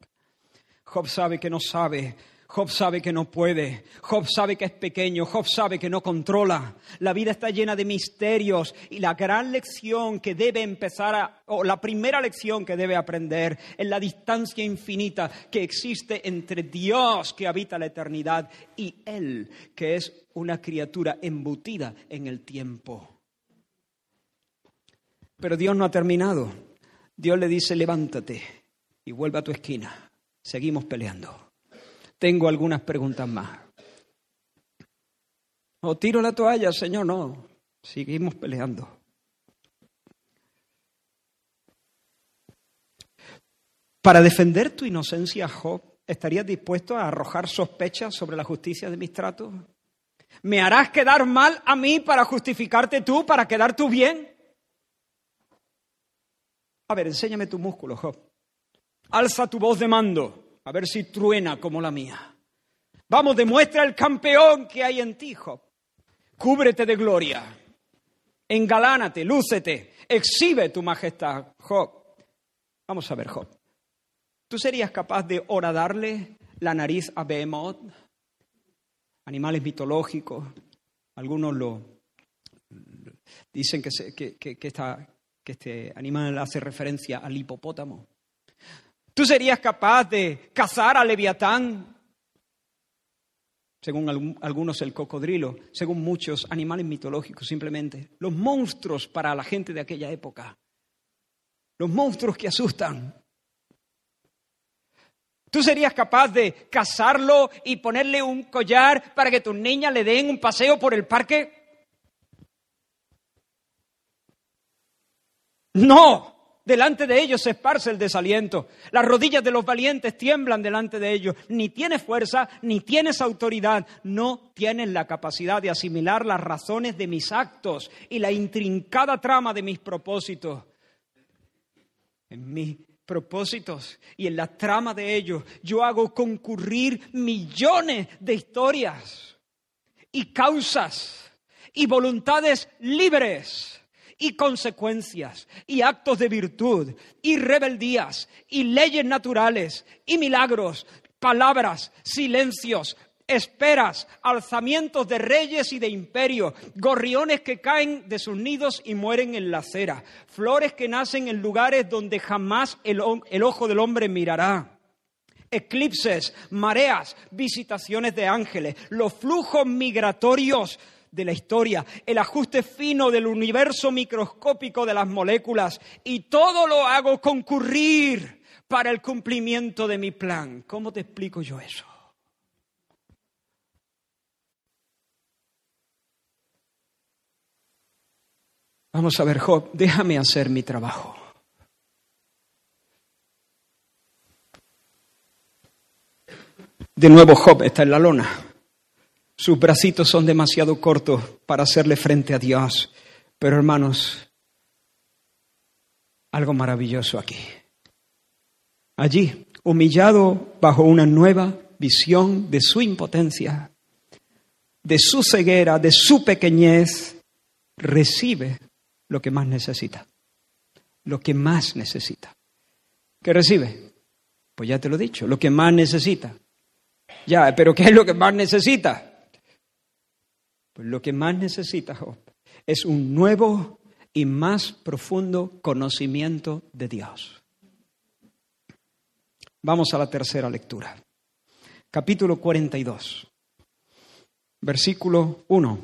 Job sabe que no sabe, Job sabe que no puede, Job sabe que es pequeño, Job sabe que no controla. La vida está llena de misterios y la gran lección que debe empezar, a, o la primera lección que debe aprender es la distancia infinita que existe entre Dios que habita la eternidad y Él que es una criatura embutida en el tiempo. Pero Dios no ha terminado. Dios le dice, levántate y vuelve a tu esquina. Seguimos peleando. Tengo algunas preguntas más. O tiro la toalla, Señor, no. Seguimos peleando. Para defender tu inocencia, Job, ¿estarías dispuesto a arrojar sospechas sobre la justicia de mis tratos? ¿Me harás quedar mal a mí para justificarte tú, para quedar tú bien? A ver, enséñame tu músculo, Job. Alza tu voz de mando, a ver si truena como la mía. Vamos, demuestra el campeón que hay en ti, Job. Cúbrete de gloria. Engalánate, lúcete, exhibe tu majestad, Job. Vamos a ver, Job. ¿Tú serías capaz de horadarle la nariz a Behemoth? Animales mitológicos. Algunos lo dicen que, está, que este animal hace referencia al hipopótamo. ¿Tú serías capaz de cazar a Leviatán? según algunos el cocodrilo, según muchos animales mitológicos simplemente, los monstruos para la gente de aquella época, los monstruos que asustan. ¿Tú serías capaz de cazarlo y ponerle un collar para que tus niñas le den un paseo por el parque? No, Delante de ellos se esparce el desaliento. Las rodillas de los valientes tiemblan delante de ellos. Ni tienes fuerza, ni tienes autoridad. No tienes la capacidad de asimilar las razones de mis actos y la intrincada trama de mis propósitos. En mis propósitos y en la trama de ellos yo hago concurrir millones de historias y causas y voluntades libres y consecuencias, y actos de virtud, y rebeldías, y leyes naturales, y milagros, palabras, silencios, esperas, alzamientos de reyes y de imperios, gorriones que caen de sus nidos y mueren en la acera, flores que nacen en lugares donde jamás el, el ojo del hombre mirará eclipses, mareas, visitaciones de ángeles, los flujos migratorios de la historia, el ajuste fino del universo microscópico de las moléculas y todo lo hago concurrir para el cumplimiento de mi plan. ¿Cómo te explico yo eso? Vamos a ver, Job, déjame hacer mi trabajo. De nuevo Job está en la lona. Sus bracitos son demasiado cortos para hacerle frente a Dios. Pero hermanos, algo maravilloso aquí. Allí, humillado bajo una nueva visión de su impotencia, de su ceguera, de su pequeñez, recibe lo que más necesita. Lo que más necesita. ¿Qué recibe? Pues ya te lo he dicho, lo que más necesita. Ya, pero ¿qué es lo que más necesita? Pues lo que más necesita Job es un nuevo y más profundo conocimiento de Dios. Vamos a la tercera lectura. Capítulo 42, versículo 1.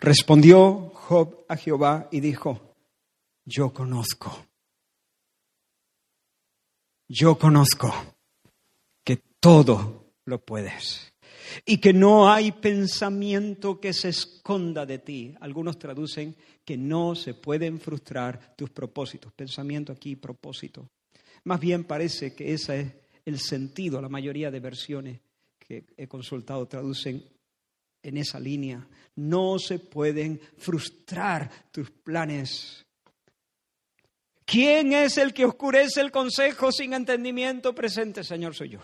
Respondió Job a Jehová y dijo, yo conozco, yo conozco que todo lo puedes. Y que no hay pensamiento que se esconda de ti. Algunos traducen que no se pueden frustrar tus propósitos. Pensamiento aquí, propósito. Más bien parece que ese es el sentido. La mayoría de versiones que he consultado traducen en esa línea. No se pueden frustrar tus planes. ¿Quién es el que oscurece el consejo sin entendimiento presente? Señor, soy yo.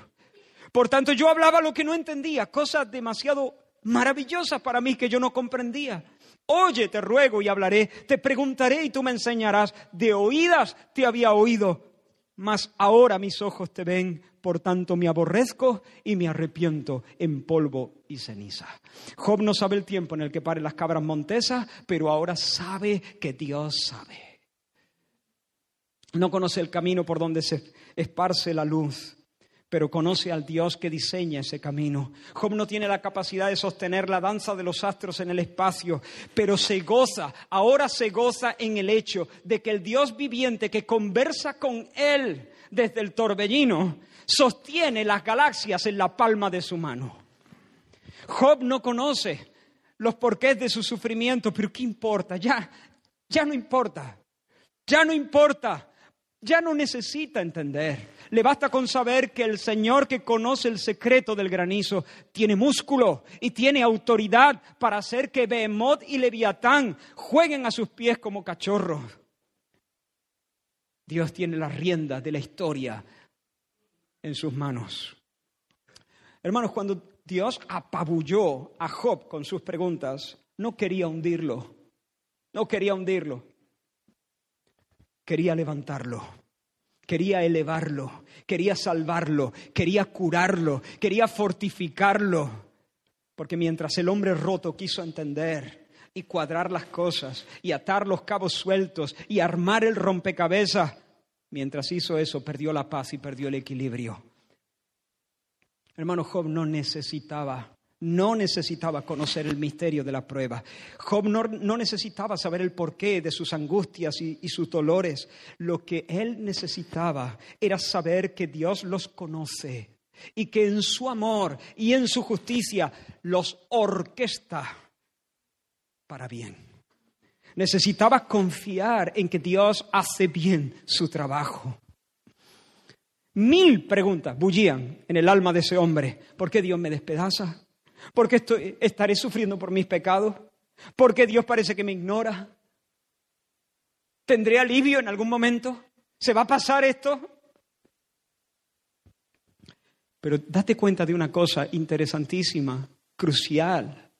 Por tanto, yo hablaba lo que no entendía, cosas demasiado maravillosas para mí que yo no comprendía. Oye, te ruego y hablaré, te preguntaré y tú me enseñarás. De oídas te había oído, mas ahora mis ojos te ven, por tanto me aborrezco y me arrepiento en polvo y ceniza. Job no sabe el tiempo en el que paren las cabras montesas, pero ahora sabe que Dios sabe. No conoce el camino por donde se esparce la luz pero conoce al Dios que diseña ese camino. Job no tiene la capacidad de sostener la danza de los astros en el espacio, pero se goza, ahora se goza en el hecho de que el Dios viviente que conversa con él desde el torbellino, sostiene las galaxias en la palma de su mano. Job no conoce los porqués de su sufrimiento, pero ¿qué importa? Ya, ya no importa, ya no importa, ya no necesita entender. Le basta con saber que el Señor que conoce el secreto del granizo tiene músculo y tiene autoridad para hacer que Behemoth y Leviatán jueguen a sus pies como cachorros. Dios tiene las riendas de la historia en sus manos. Hermanos, cuando Dios apabulló a Job con sus preguntas, no quería hundirlo, no quería hundirlo, quería levantarlo quería elevarlo, quería salvarlo, quería curarlo, quería fortificarlo. Porque mientras el hombre roto quiso entender y cuadrar las cosas y atar los cabos sueltos y armar el rompecabezas, mientras hizo eso perdió la paz y perdió el equilibrio. Hermano, Job no necesitaba, no necesitaba conocer el misterio de la prueba. Job no, necesitaba saber el porqué de sus angustias y sus dolores. Lo que él necesitaba era saber que Dios los conoce y que en su amor y en su justicia los orquesta para bien. Necesitaba confiar en que Dios hace bien su trabajo. Mil preguntas bullían en el alma de ese hombre. ¿Por qué Dios me despedaza? ¿Por qué estoy, estaré sufriendo por mis pecados? ¿Por qué Dios parece que me ignora? ¿Tendré alivio en algún momento? ¿Se va a pasar esto? Pero date cuenta de una cosa interesantísima, crucial.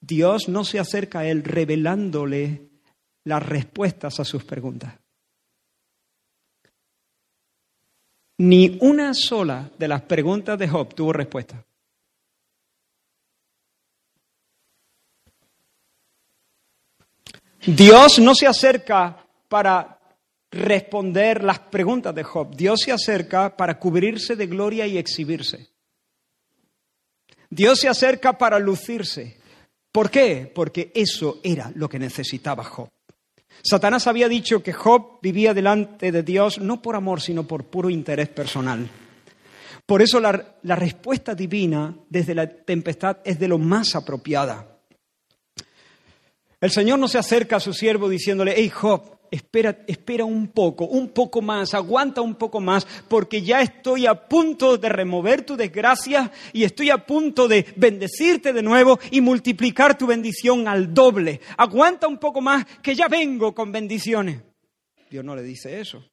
Dios no se acerca a él revelándole las respuestas a sus preguntas. Ni una sola de las preguntas de Job tuvo respuesta. Dios no se acerca para responder las preguntas de Job. Dios se acerca para cubrirse de gloria y exhibirse. Dios se acerca para lucirse. ¿Por qué? Porque eso era lo que necesitaba Job. Satanás había dicho que Job vivía delante de Dios no por amor, sino por puro interés personal. Por eso la, la respuesta divina desde la tempestad es de lo más apropiada. El Señor no se acerca a su siervo diciéndole, hey Job, espera, espera un poco, un poco más, aguanta un poco más, porque ya estoy a punto de remover tu desgracia y estoy a punto de bendecirte de nuevo y multiplicar tu bendición al doble. Aguanta un poco más, que ya vengo con bendiciones. Dios no le dice eso.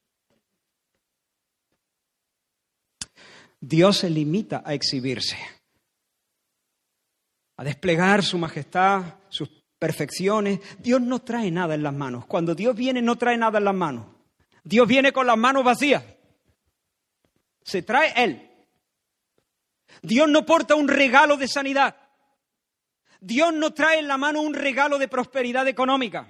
Dios se limita a exhibirse, a desplegar su majestad, sus perfecciones. Dios no trae nada en las manos. Cuando Dios viene, no trae nada en las manos. Dios viene con las manos vacías. Se trae Él. Dios no porta un regalo de sanidad. Dios no trae en la mano un regalo de prosperidad económica.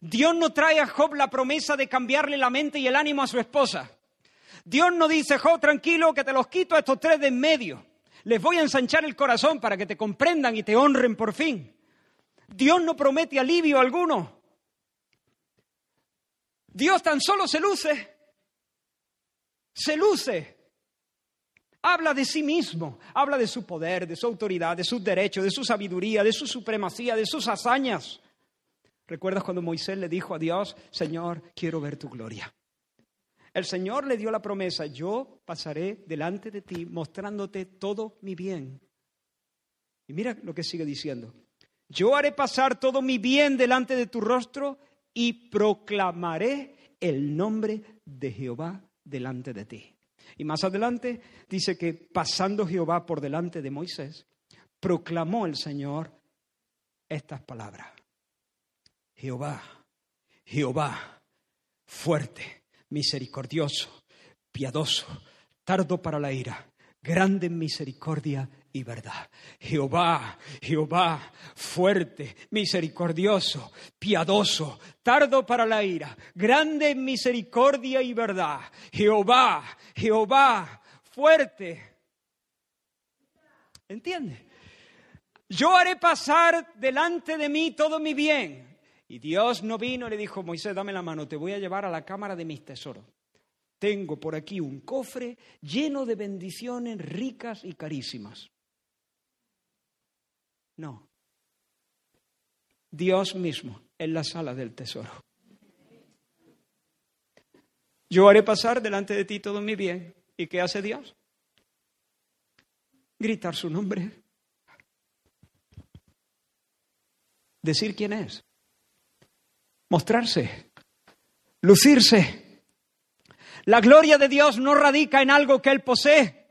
Dios no trae a Job la promesa de cambiarle la mente y el ánimo a su esposa. Dios no dice, Job, tranquilo, que te los quito a estos tres de en medio. Les voy a ensanchar el corazón para que te comprendan y te honren por fin. Dios no promete alivio alguno. Dios tan solo se luce. Se luce. Habla de sí mismo, habla de su poder, de su autoridad, de sus derechos, de su sabiduría, de su supremacía, de sus hazañas. ¿Recuerdas cuando Moisés le dijo a Dios, Señor, quiero ver tu gloria? El Señor le dio la promesa, yo pasaré delante de ti mostrándote todo mi bien. Y mira lo que sigue diciendo. Yo haré pasar todo mi bien delante de tu rostro y proclamaré el nombre de Jehová delante de ti. Y más adelante dice que pasando Jehová por delante de Moisés, proclamó el Señor estas palabras. Jehová, Jehová, fuerte, misericordioso, piadoso, tardo para la ira, grande en misericordia y verdad. Jehová, Jehová, fuerte, misericordioso, piadoso, tardo para la ira, grande en misericordia y verdad. Jehová, Jehová, fuerte. ¿Entiende? Yo haré pasar delante de mí todo mi bien. Y Dios no vino y le dijo, Moisés, dame la mano, te voy a llevar a la cámara de mis tesoros. Tengo por aquí un cofre lleno de bendiciones ricas y carísimas. No. Dios mismo en la sala del tesoro. Yo haré pasar delante de ti todo mi bien. ¿Y qué hace Dios? Gritar su nombre. Decir quién es. Mostrarse. Lucirse. La gloria de Dios no radica en algo que Él posee,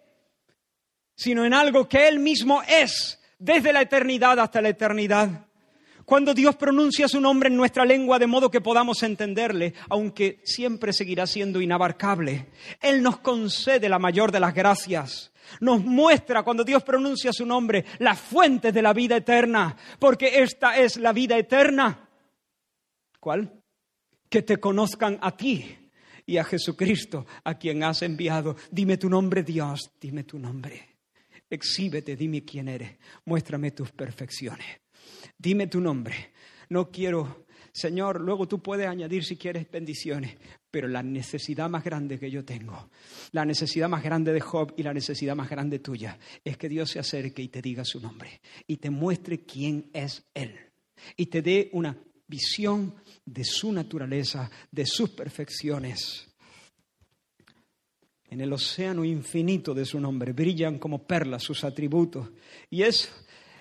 sino en algo que Él mismo es desde la eternidad hasta la eternidad. Cuando Dios pronuncia su nombre en nuestra lengua de modo que podamos entenderle, aunque siempre seguirá siendo inabarcable, Él nos concede la mayor de las gracias. Nos muestra cuando Dios pronuncia su nombre las fuentes de la vida eterna, porque esta es la vida eterna. ¿Cuál? Que te conozcan a ti y a Jesucristo, a quien has enviado. Dime tu nombre, Dios, dime tu nombre. Exhíbete, dime quién eres, muéstrame tus perfecciones. Dime tu nombre. No quiero, Señor, luego tú puedes añadir si quieres bendiciones, pero la necesidad más grande que yo tengo, la necesidad más grande de Job y la necesidad más grande tuya, es que Dios se acerque y te diga su nombre y te muestre quién es Él y te dé una visión de su naturaleza, de sus perfecciones. En el océano infinito de su nombre brillan como perlas sus atributos. Y eso,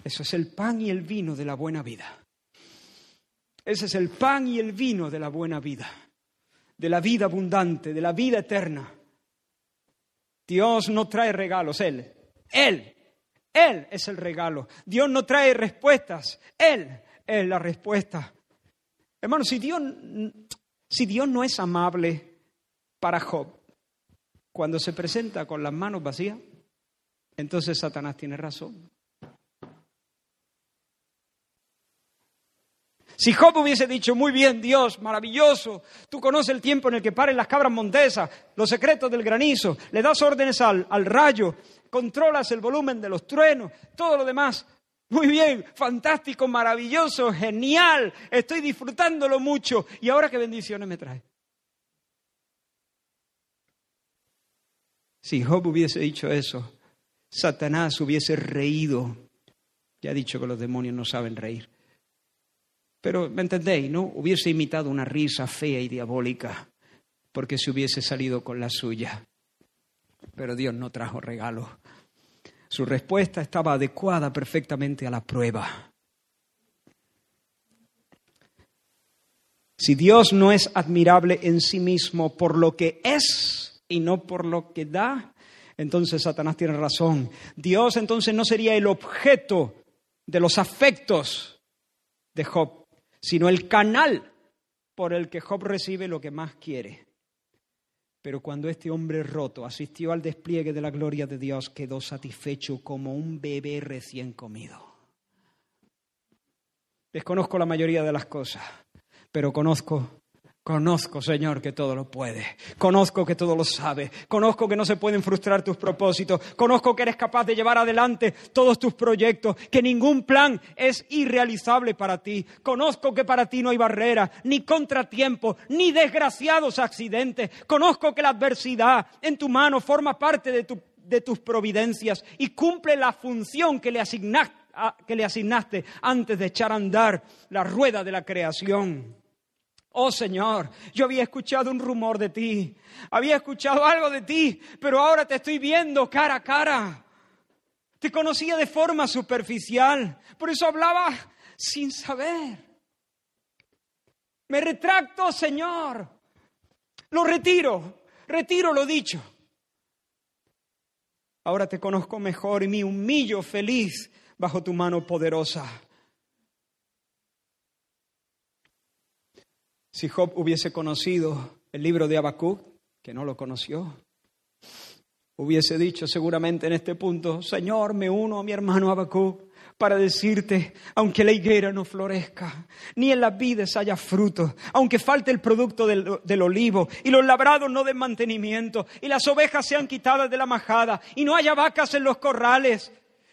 eso es el pan y el vino de la buena vida. Ese es el pan y el vino de la buena vida, de la vida abundante, de la vida eterna. Dios no trae regalos, Él, Él, Él es el regalo. Dios no trae respuestas, Él es la respuesta. Hermano, si Dios, si Dios no es amable para Job, cuando se presenta con las manos vacías, entonces Satanás tiene razón. Si Job hubiese dicho, muy bien, Dios, maravilloso, tú conoces el tiempo en el que paren las cabras montesas, los secretos del granizo, le das órdenes al, al rayo, controlas el volumen de los truenos, todo lo demás, muy bien, fantástico, maravilloso, genial, estoy disfrutándolo mucho. ¿Y ahora qué bendiciones me trae? Si Job hubiese dicho eso, Satanás hubiese reído. Ya he dicho que los demonios no saben reír. Pero, ¿me entendéis? ¿No? Hubiese imitado una risa fea y diabólica porque se hubiese salido con la suya. Pero Dios no trajo regalos. Su respuesta estaba adecuada perfectamente a la prueba. Si Dios no es admirable en sí mismo por lo que es, y no por lo que da, entonces Satanás tiene razón. Dios entonces no sería el objeto de los afectos de Job, sino el canal por el que Job recibe lo que más quiere. Pero cuando este hombre roto asistió al despliegue de la gloria de Dios, quedó satisfecho como un bebé recién comido. Desconozco la mayoría de las cosas, pero conozco Conozco, Señor, que todo lo puede. Conozco que todo lo sabe. Conozco que no se pueden frustrar tus propósitos. Conozco que eres capaz de llevar adelante todos tus proyectos, que ningún plan es irrealizable para ti. Conozco que para ti no hay barrera, ni contratiempo, ni desgraciados accidentes. Conozco que la adversidad en tu mano forma parte de, de tus providencias y cumple la función que le que le asignaste antes de echar a andar la rueda de la creación. Oh Señor, yo había escuchado un rumor de ti, había escuchado algo de ti, pero ahora te estoy viendo cara a cara. Te conocía de forma superficial, por eso hablaba sin saber. Me retracto, Señor. Lo retiro, retiro lo dicho. Ahora te conozco mejor y me humillo feliz bajo tu mano poderosa. Si Job hubiese conocido el libro de Habacuc, que no lo conoció, hubiese dicho seguramente en este punto, Señor, me uno a mi hermano Habacuc para decirte, aunque la higuera no florezca, ni en las vides haya fruto, aunque falte el producto del, del, olivo, y los labrados no den mantenimiento, y las ovejas sean quitadas de la majada, y no haya vacas en los corrales,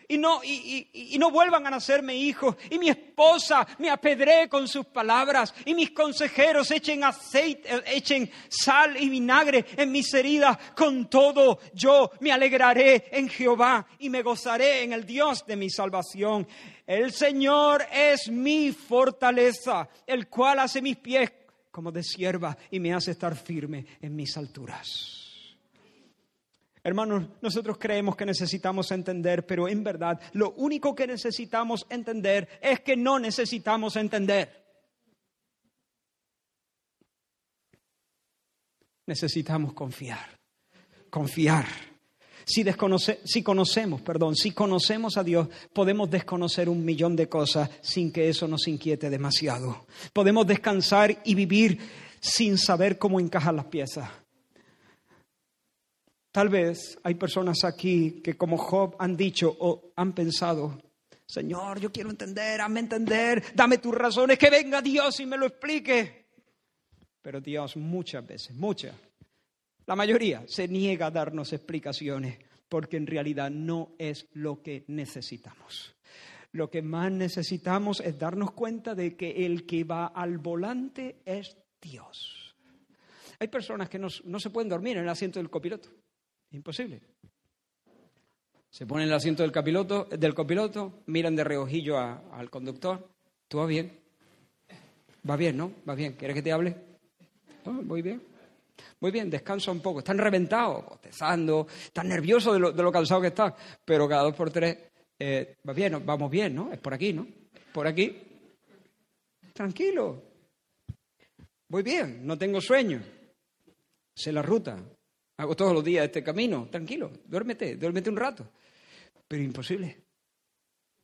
y no, y, no vuelvan a nacerme hijos, y mi esposa me apedree con sus palabras, y mis consejeros echen aceite, echen sal y vinagre en mis heridas. Con todo, yo me alegraré en Jehová y me gozaré en el Dios de mi salvación. El Señor es mi fortaleza, el cual hace mis pies como de sierva y me hace estar firme en mis alturas. Hermanos, nosotros creemos que necesitamos entender, pero en verdad lo único que necesitamos entender es que no necesitamos entender. Necesitamos confiar, confiar. Si, si conocemos, perdón, si conocemos a Dios, podemos desconocer un millón de cosas sin que eso nos inquiete demasiado. Podemos descansar y vivir sin saber cómo encajar las piezas. Tal vez hay personas aquí que como Job han dicho o han pensado, Señor, yo quiero entender, hazme entender, dame tus razones, que venga Dios y me lo explique. Pero Dios muchas veces, muchas, la mayoría se niega a darnos explicaciones porque en realidad no es lo que necesitamos. Lo que más necesitamos es darnos cuenta de que el que va al volante es Dios. Hay personas que no, se pueden dormir en el asiento del copiloto. Imposible. Se ponen en el asiento del copiloto, del copiloto miran de reojillo al conductor. ¿Tú vas bien? Va bien, ¿no? Va bien. ¿Quieres que te hable? voy bien. Muy bien, descansa un poco. Están reventados, bostezando, están nerviosos de lo, de lo cansado que están. Pero cada dos por tres, eh, va bien, vamos bien, ¿no? Es por aquí, ¿no? Por aquí. Tranquilo. Voy bien, no tengo sueño. Sé la ruta. Hago todos los días este camino. Tranquilo, duérmete, duérmete un rato. Pero imposible.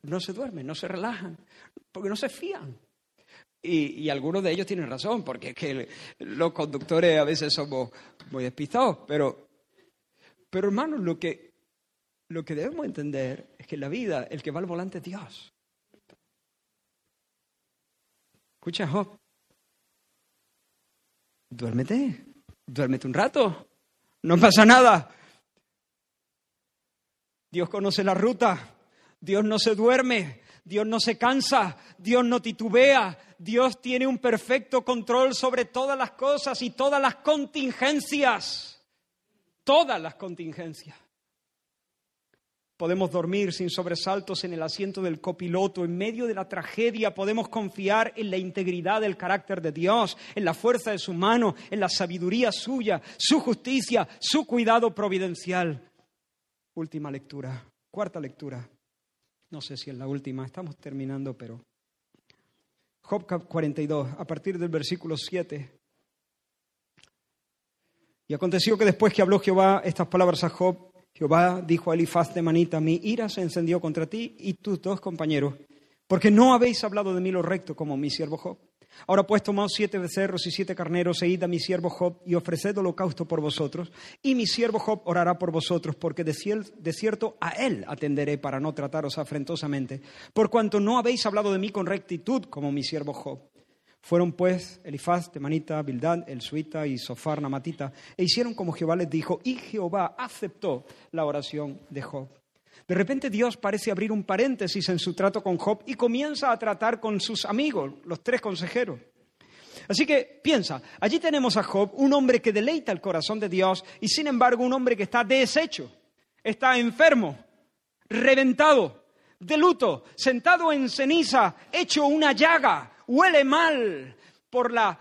No se duermen, no se relajan, porque no se fían. Y, algunos de ellos tienen razón, porque es que los conductores a veces somos muy despistados, pero, pero hermanos, lo que, lo que debemos entender es que en la vida el que va al volante es Dios. Escucha, Job. Duérmete, duérmete un rato, no pasa nada. Dios conoce la ruta, Dios no se duerme, Dios no se cansa, Dios no titubea, Dios tiene un perfecto control sobre todas las cosas y todas las contingencias. Todas las contingencias. Podemos dormir sin sobresaltos en el asiento del copiloto. En medio de la tragedia podemos confiar en la integridad del carácter de Dios, en la fuerza de su mano, en la sabiduría suya, su justicia, su cuidado providencial. Última lectura, cuarta lectura. No sé si es la última, estamos terminando, pero... Job 42, a partir del versículo 7. Y aconteció que después que habló Jehová estas palabras a Job, Jehová dijo a Elifaz de Manita, mi ira se encendió contra ti y tus dos compañeros, porque no habéis hablado de mí lo recto como mi siervo Job. Ahora pues tomaos siete becerros y siete carneros e id a mi siervo Job y ofreced holocausto por vosotros, y mi siervo Job orará por vosotros, porque de cierto a él atenderé para no trataros afrentosamente, por cuanto no habéis hablado de mí con rectitud como mi siervo Job. Fueron pues Elifaz, Temanita, Bildad, el Suita y Sofar, Namatita, e hicieron como Jehová les dijo, y Jehová aceptó la oración de Job. De repente Dios parece abrir un paréntesis en su trato con Job y comienza a tratar con sus amigos, los tres consejeros. Así que piensa, allí tenemos a Job, un hombre que deleita el corazón de Dios y sin embargo un hombre que está deshecho, está enfermo, reventado, de luto, sentado en ceniza, hecho una llaga, huele mal por la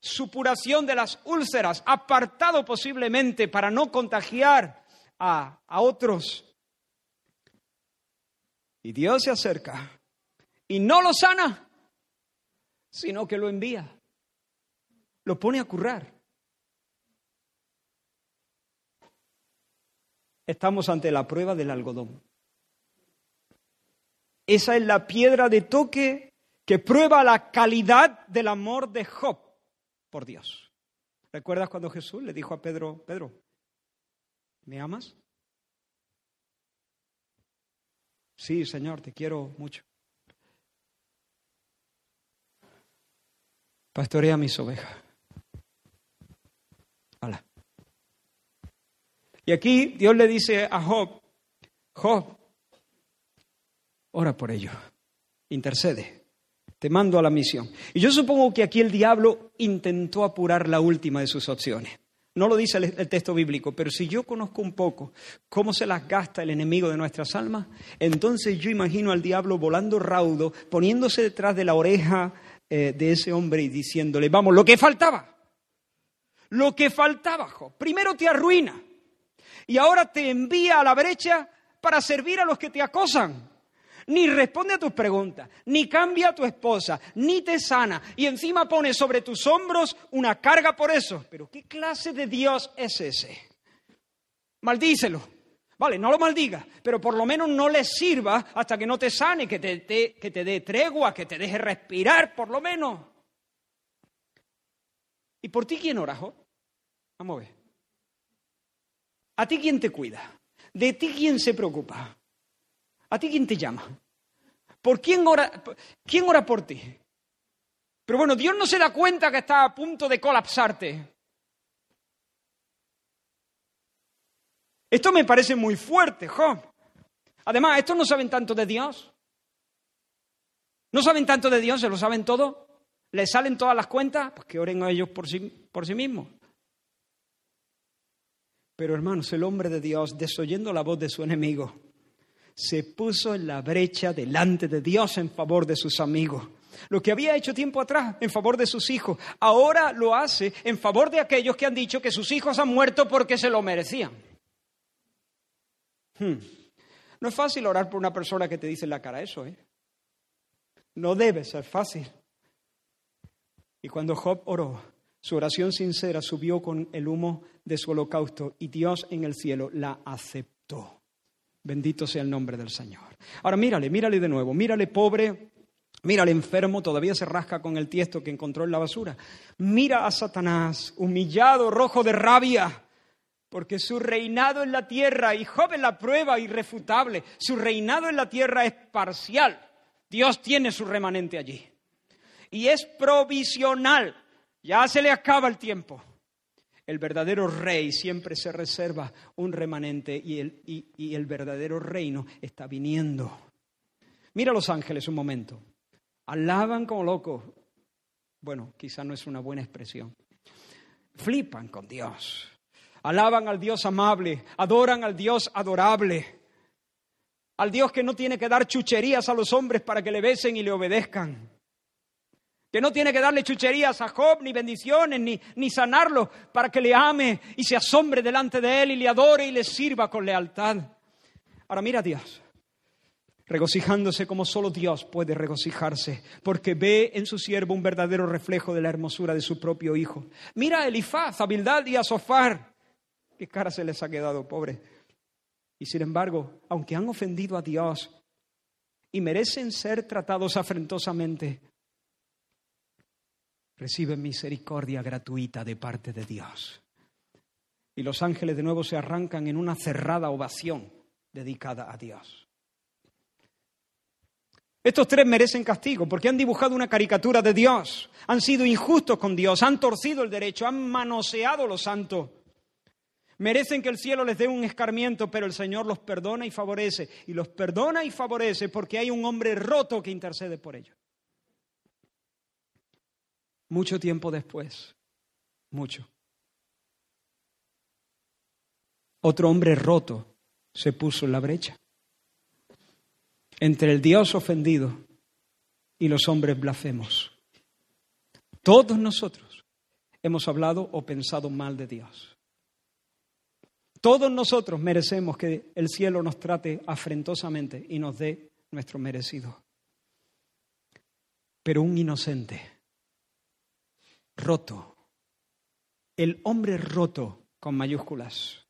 supuración de las úlceras, apartado posiblemente para no contagiar a, a otros y Dios se acerca y no lo sana, sino que lo envía. Lo pone a currar. Estamos ante la prueba del algodón. Esa es la piedra de toque que prueba la calidad del amor de Job por Dios. ¿Recuerdas cuando Jesús le dijo a Pedro, Pedro, ¿me amas? Sí, Señor, te quiero mucho. Pastorea mis ovejas. Hola. Y aquí Dios le dice a Job, Job, ora por ello, intercede, te mando a la misión. Y yo supongo que aquí el diablo intentó apurar la última de sus opciones. No lo dice el, texto bíblico, pero si yo conozco un poco cómo se las gasta el enemigo de nuestras almas, entonces yo imagino al diablo volando raudo, poniéndose detrás de la oreja eh, de ese hombre y diciéndole, vamos, lo que faltaba, lo que faltaba, primero te arruina y ahora te envía a la brecha para servir a los que te acosan ni responde a tus preguntas, ni cambia a tu esposa, ni te sana, y encima pone sobre tus hombros una carga por eso. Pero ¿qué clase de Dios es ese? Maldícelo. Vale, no lo maldiga, pero por lo menos no le sirva hasta que no te sane, que te, que te dé tregua, que te deje respirar, por lo menos. ¿Y por ti quién ora, Vamos a ver. ¿A ti quién te cuida? ¿De ti quién se preocupa? ¿A ti quién te llama? ¿Por quién ora, quién ora por ti? Pero bueno, Dios no se da cuenta que está a punto de colapsarte. Esto me parece muy fuerte, Job. Además, estos no saben tanto de Dios. No saben tanto de Dios, se lo saben todo. ¿Les salen todas las cuentas? Pues que oren a ellos por sí, por sí mismos. Pero hermanos, el hombre de Dios, desoyendo la voz de su enemigo, se puso en la brecha delante de Dios en favor de sus amigos. Lo que había hecho tiempo atrás en favor de sus hijos, ahora lo hace en favor de aquellos que han dicho que sus hijos han muerto porque se lo merecían. Hmm. No es fácil orar por una persona que te dice en la cara eso, ¿eh? No debe ser fácil. Y cuando Job oró, su oración sincera subió con el humo de su holocausto y Dios en el cielo la aceptó. Bendito sea el nombre del Señor. Ahora mírale, mírale de nuevo, mírale pobre, mírale enfermo, todavía se rasca con el tiesto que encontró en la basura. Mira a Satanás, humillado, rojo de rabia, porque su reinado en la tierra, y Job en la prueba irrefutable, su reinado en la tierra es parcial. Dios tiene su remanente allí. Y es provisional. Ya se le acaba el tiempo. El verdadero rey siempre se reserva un remanente y el, y el verdadero reino está viniendo. Mira a los ángeles un momento. Alaban como locos. Bueno, quizá no es una buena expresión. Flipan con Dios. Alaban al Dios amable, adoran al Dios adorable al Dios que no tiene que dar chucherías a los hombres para que le besen y le obedezcan, que no tiene que darle chucherías a Job, ni bendiciones, ni, ni sanarlo para que le ame y se asombre delante de él y le adore y le sirva con lealtad. Ahora mira a Dios, regocijándose como solo Dios puede regocijarse, porque ve en su siervo un verdadero reflejo de la hermosura de su propio Hijo. Mira a Elifaz, a Bildad y a Sofar. Qué cara se les ha quedado, pobre. Y sin embargo, aunque han ofendido a Dios y merecen ser tratados afrentosamente, reciben misericordia gratuita de parte de Dios. Y los ángeles de nuevo se arrancan en una cerrada ovación dedicada a Dios. Estos tres merecen castigo porque han dibujado una caricatura de Dios, han sido injustos con Dios, han torcido el derecho, han manoseado lo santo. Merecen que el cielo les dé un escarmiento, pero el Señor los perdona y favorece. Y los perdona y favorece porque hay un hombre roto que intercede por ellos. Mucho tiempo después, mucho. Otro hombre roto se puso en la brecha entre el Dios ofendido y los hombres blasfemos. Todos nosotros hemos hablado o pensado mal de Dios. Todos nosotros merecemos que el cielo nos trate afrentosamente y nos dé nuestro merecido. Pero un inocente, roto, el hombre roto con mayúsculas,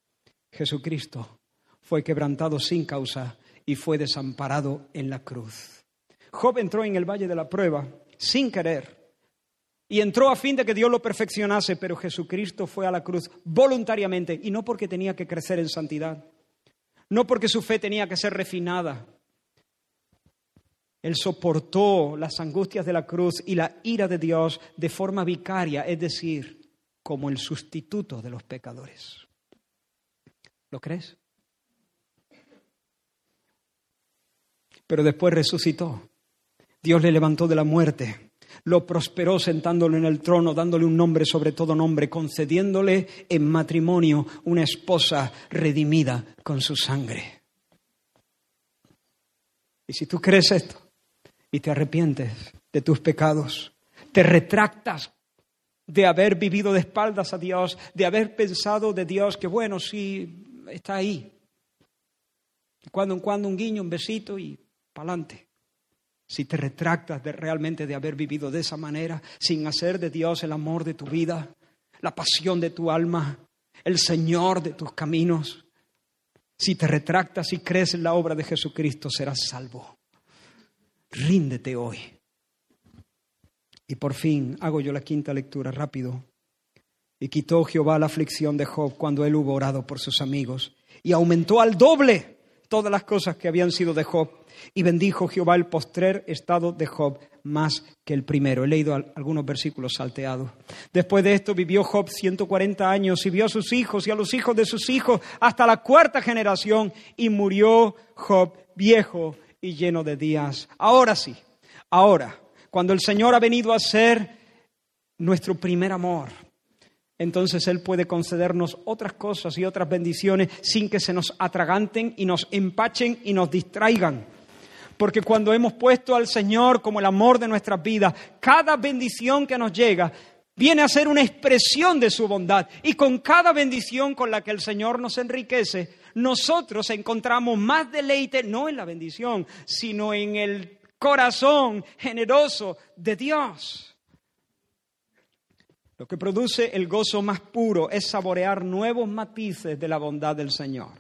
Jesucristo, fue quebrantado sin causa y fue desamparado en la cruz. Job entró en el valle de la prueba sin querer y entró a fin de que Dios lo perfeccionase, pero Jesucristo fue a la cruz voluntariamente y no porque tenía que crecer en santidad, no porque su fe tenía que ser refinada. Él soportó las angustias de la cruz y la ira de Dios de forma vicaria, es decir, como el sustituto de los pecadores. ¿Lo crees? Pero después resucitó. Dios le levantó de la muerte lo prosperó sentándolo en el trono, dándole un nombre sobre todo nombre, concediéndole en matrimonio una esposa redimida con su sangre. Y si tú crees esto y te arrepientes de tus pecados, te retractas de haber vivido de espaldas a Dios, de haber pensado de Dios que bueno, sí, está ahí. De cuando en cuando un guiño, un besito y pa'lante si te retractas de, realmente de haber vivido de esa manera, sin hacer de Dios el amor de tu vida, la pasión de tu alma, el Señor de tus caminos, si te retractas y crees en la obra de Jesucristo, serás salvo. Ríndete hoy. Y por fin hago yo la quinta lectura rápido. Y quitó Jehová la aflicción de Job cuando él hubo orado por sus amigos. Y aumentó al doble todas las cosas que habían sido de Job. Y bendijo Jehová el postrer estado de Job más que el primero. He leído algunos versículos salteados. Después de esto vivió Job 140 años y vio a sus hijos y a los hijos de sus hijos hasta la cuarta generación y murió Job viejo y lleno de días. Ahora sí, ahora, cuando el Señor ha venido a ser nuestro primer amor, entonces Él puede concedernos otras cosas y otras bendiciones sin que se nos atraganten y nos empachen y nos distraigan. Porque cuando hemos puesto al Señor como el amor de nuestras vidas, cada bendición que nos llega viene a ser una expresión de su bondad. Y con cada bendición con la que el Señor nos enriquece, nosotros encontramos más deleite, no en la bendición, sino en el corazón generoso de Dios. Lo que produce el gozo más puro es saborear nuevos matices de la bondad del Señor.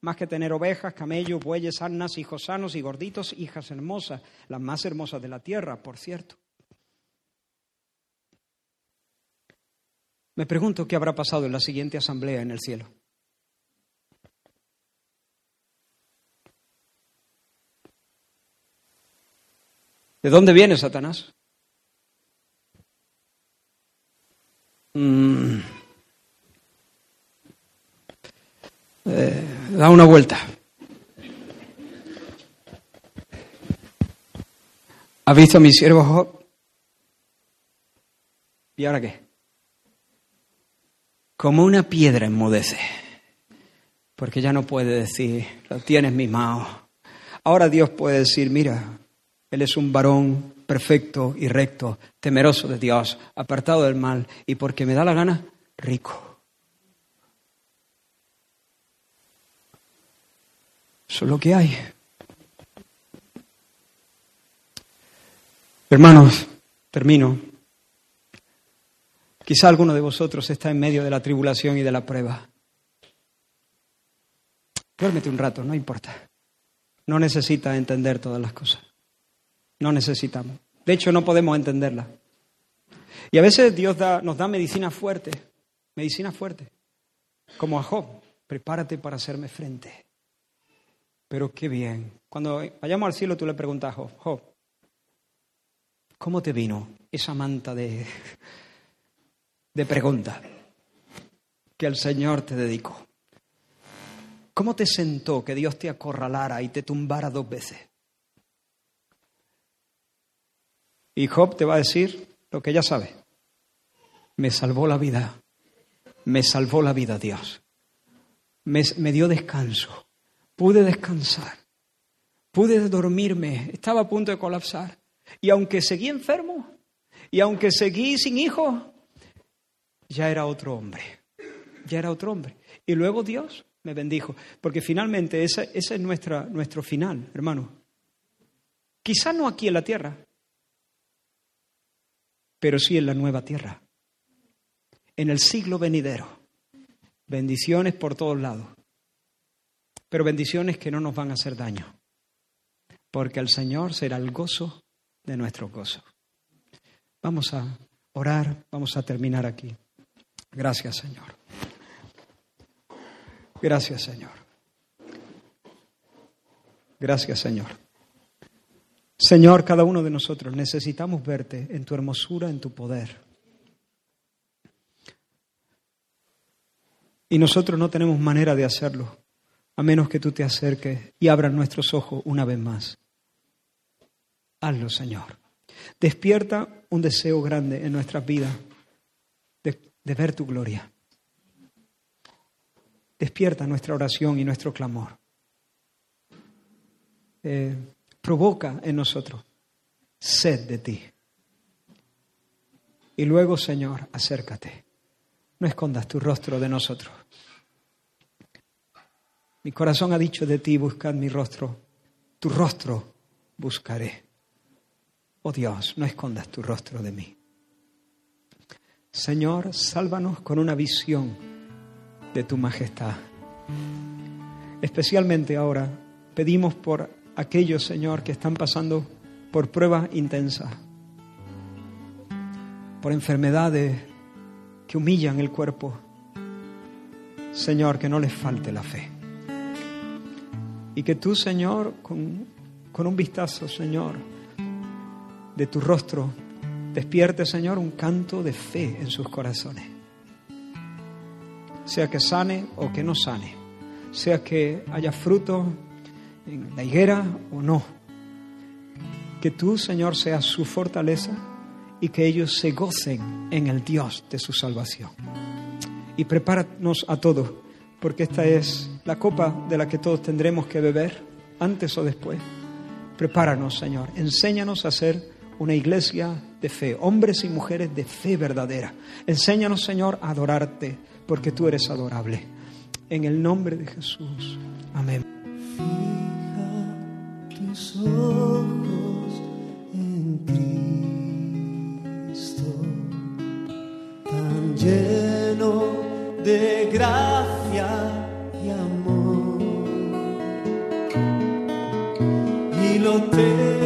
Más que tener ovejas, camellos, bueyes, asnas, hijos sanos y gorditos, hijas hermosas, las más hermosas de la tierra, por cierto. Me pregunto qué habrá pasado en la siguiente asamblea en el cielo. ¿De dónde viene Satanás? Mm. Eh, da una vuelta. ¿Has visto a mi siervo? ¿Y ahora qué? Como una piedra enmudece, porque ya no puede decir, lo tienes mimado. Ahora Dios puede decir, mira, él es un varón perfecto y recto, temeroso de Dios, apartado del mal y porque me da la gana, rico. Eso es lo que hay. Hermanos, termino. Quizá alguno de vosotros está en medio de la tribulación y de la prueba. Duérmete un rato, no importa. No necesitas entender todas las cosas. No necesitamos. De hecho, no podemos entenderla. Y a veces Dios nos da medicina fuerte, medicina fuerte, como a Job. Prepárate para hacerme frente. Pero qué bien. Cuando vayamos al cielo, tú le preguntas a Job, Job, ¿cómo te vino esa manta de, de pregunta que el Señor te dedicó? ¿Cómo te sentó que Dios te acorralara y te tumbara dos veces? Y Job te va a decir lo que ya sabe. Me salvó la vida. Me salvó la vida Dios. Me, me dio descanso. Pude descansar. Pude dormirme. Estaba a punto de colapsar. Y aunque seguí enfermo, y aunque seguí sin hijos, ya era otro hombre. Ya era otro hombre. Y luego Dios me bendijo. Porque finalmente ese, ese es nuestra, nuestro final, hermano. Quizás no aquí en la tierra, pero sí en la nueva tierra. En el siglo venidero. Bendiciones por todos lados. Pero bendiciones que no nos van a hacer daño. Porque el Señor será el gozo de nuestro gozo. Vamos a orar, vamos a terminar aquí. Gracias, Señor. Gracias, Señor. Gracias, Señor. Señor, cada uno de nosotros necesitamos verte en tu hermosura, en tu poder. Y nosotros no tenemos manera de hacerlo, a menos que tú te acerques y abras nuestros ojos una vez más. Hazlo, Señor. Despierta un deseo grande en nuestras vidas de, ver tu gloria. Despierta nuestra oración y nuestro clamor. Eh, provoca en nosotros sed de ti. Y luego, Señor, acércate. No escondas tu rostro de nosotros. Mi corazón ha dicho de ti, buscad mi rostro. Tu rostro buscaré. Oh Dios, no escondas tu rostro de mí. Señor, sálvanos con una visión de tu majestad. Especialmente ahora pedimos por aquellos, Señor, que están pasando por pruebas intensas, por enfermedades que humillan el cuerpo. Señor, que no les falte la fe. Y que tú, Señor, con, un vistazo, Señor, de tu rostro, despierte, Señor, un canto de fe en sus corazones. Sea que sane o que no sane, sea que haya fruto en la higuera o no. Que tú, Señor, seas su fortaleza y que ellos se gocen en el Dios de su salvación. Y prepáranos a todos, porque esta es la copa de la que todos tendremos que beber, antes o después. Prepáranos, Señor. Enséñanos a ser una iglesia de fe, hombres y mujeres de fe verdadera. Enséñanos, Señor, a adorarte, porque tú eres adorable. En el nombre de Jesús. Amén. Fija tus ojos en Cristo, tan lleno de gracia y amor. Y lo terrenal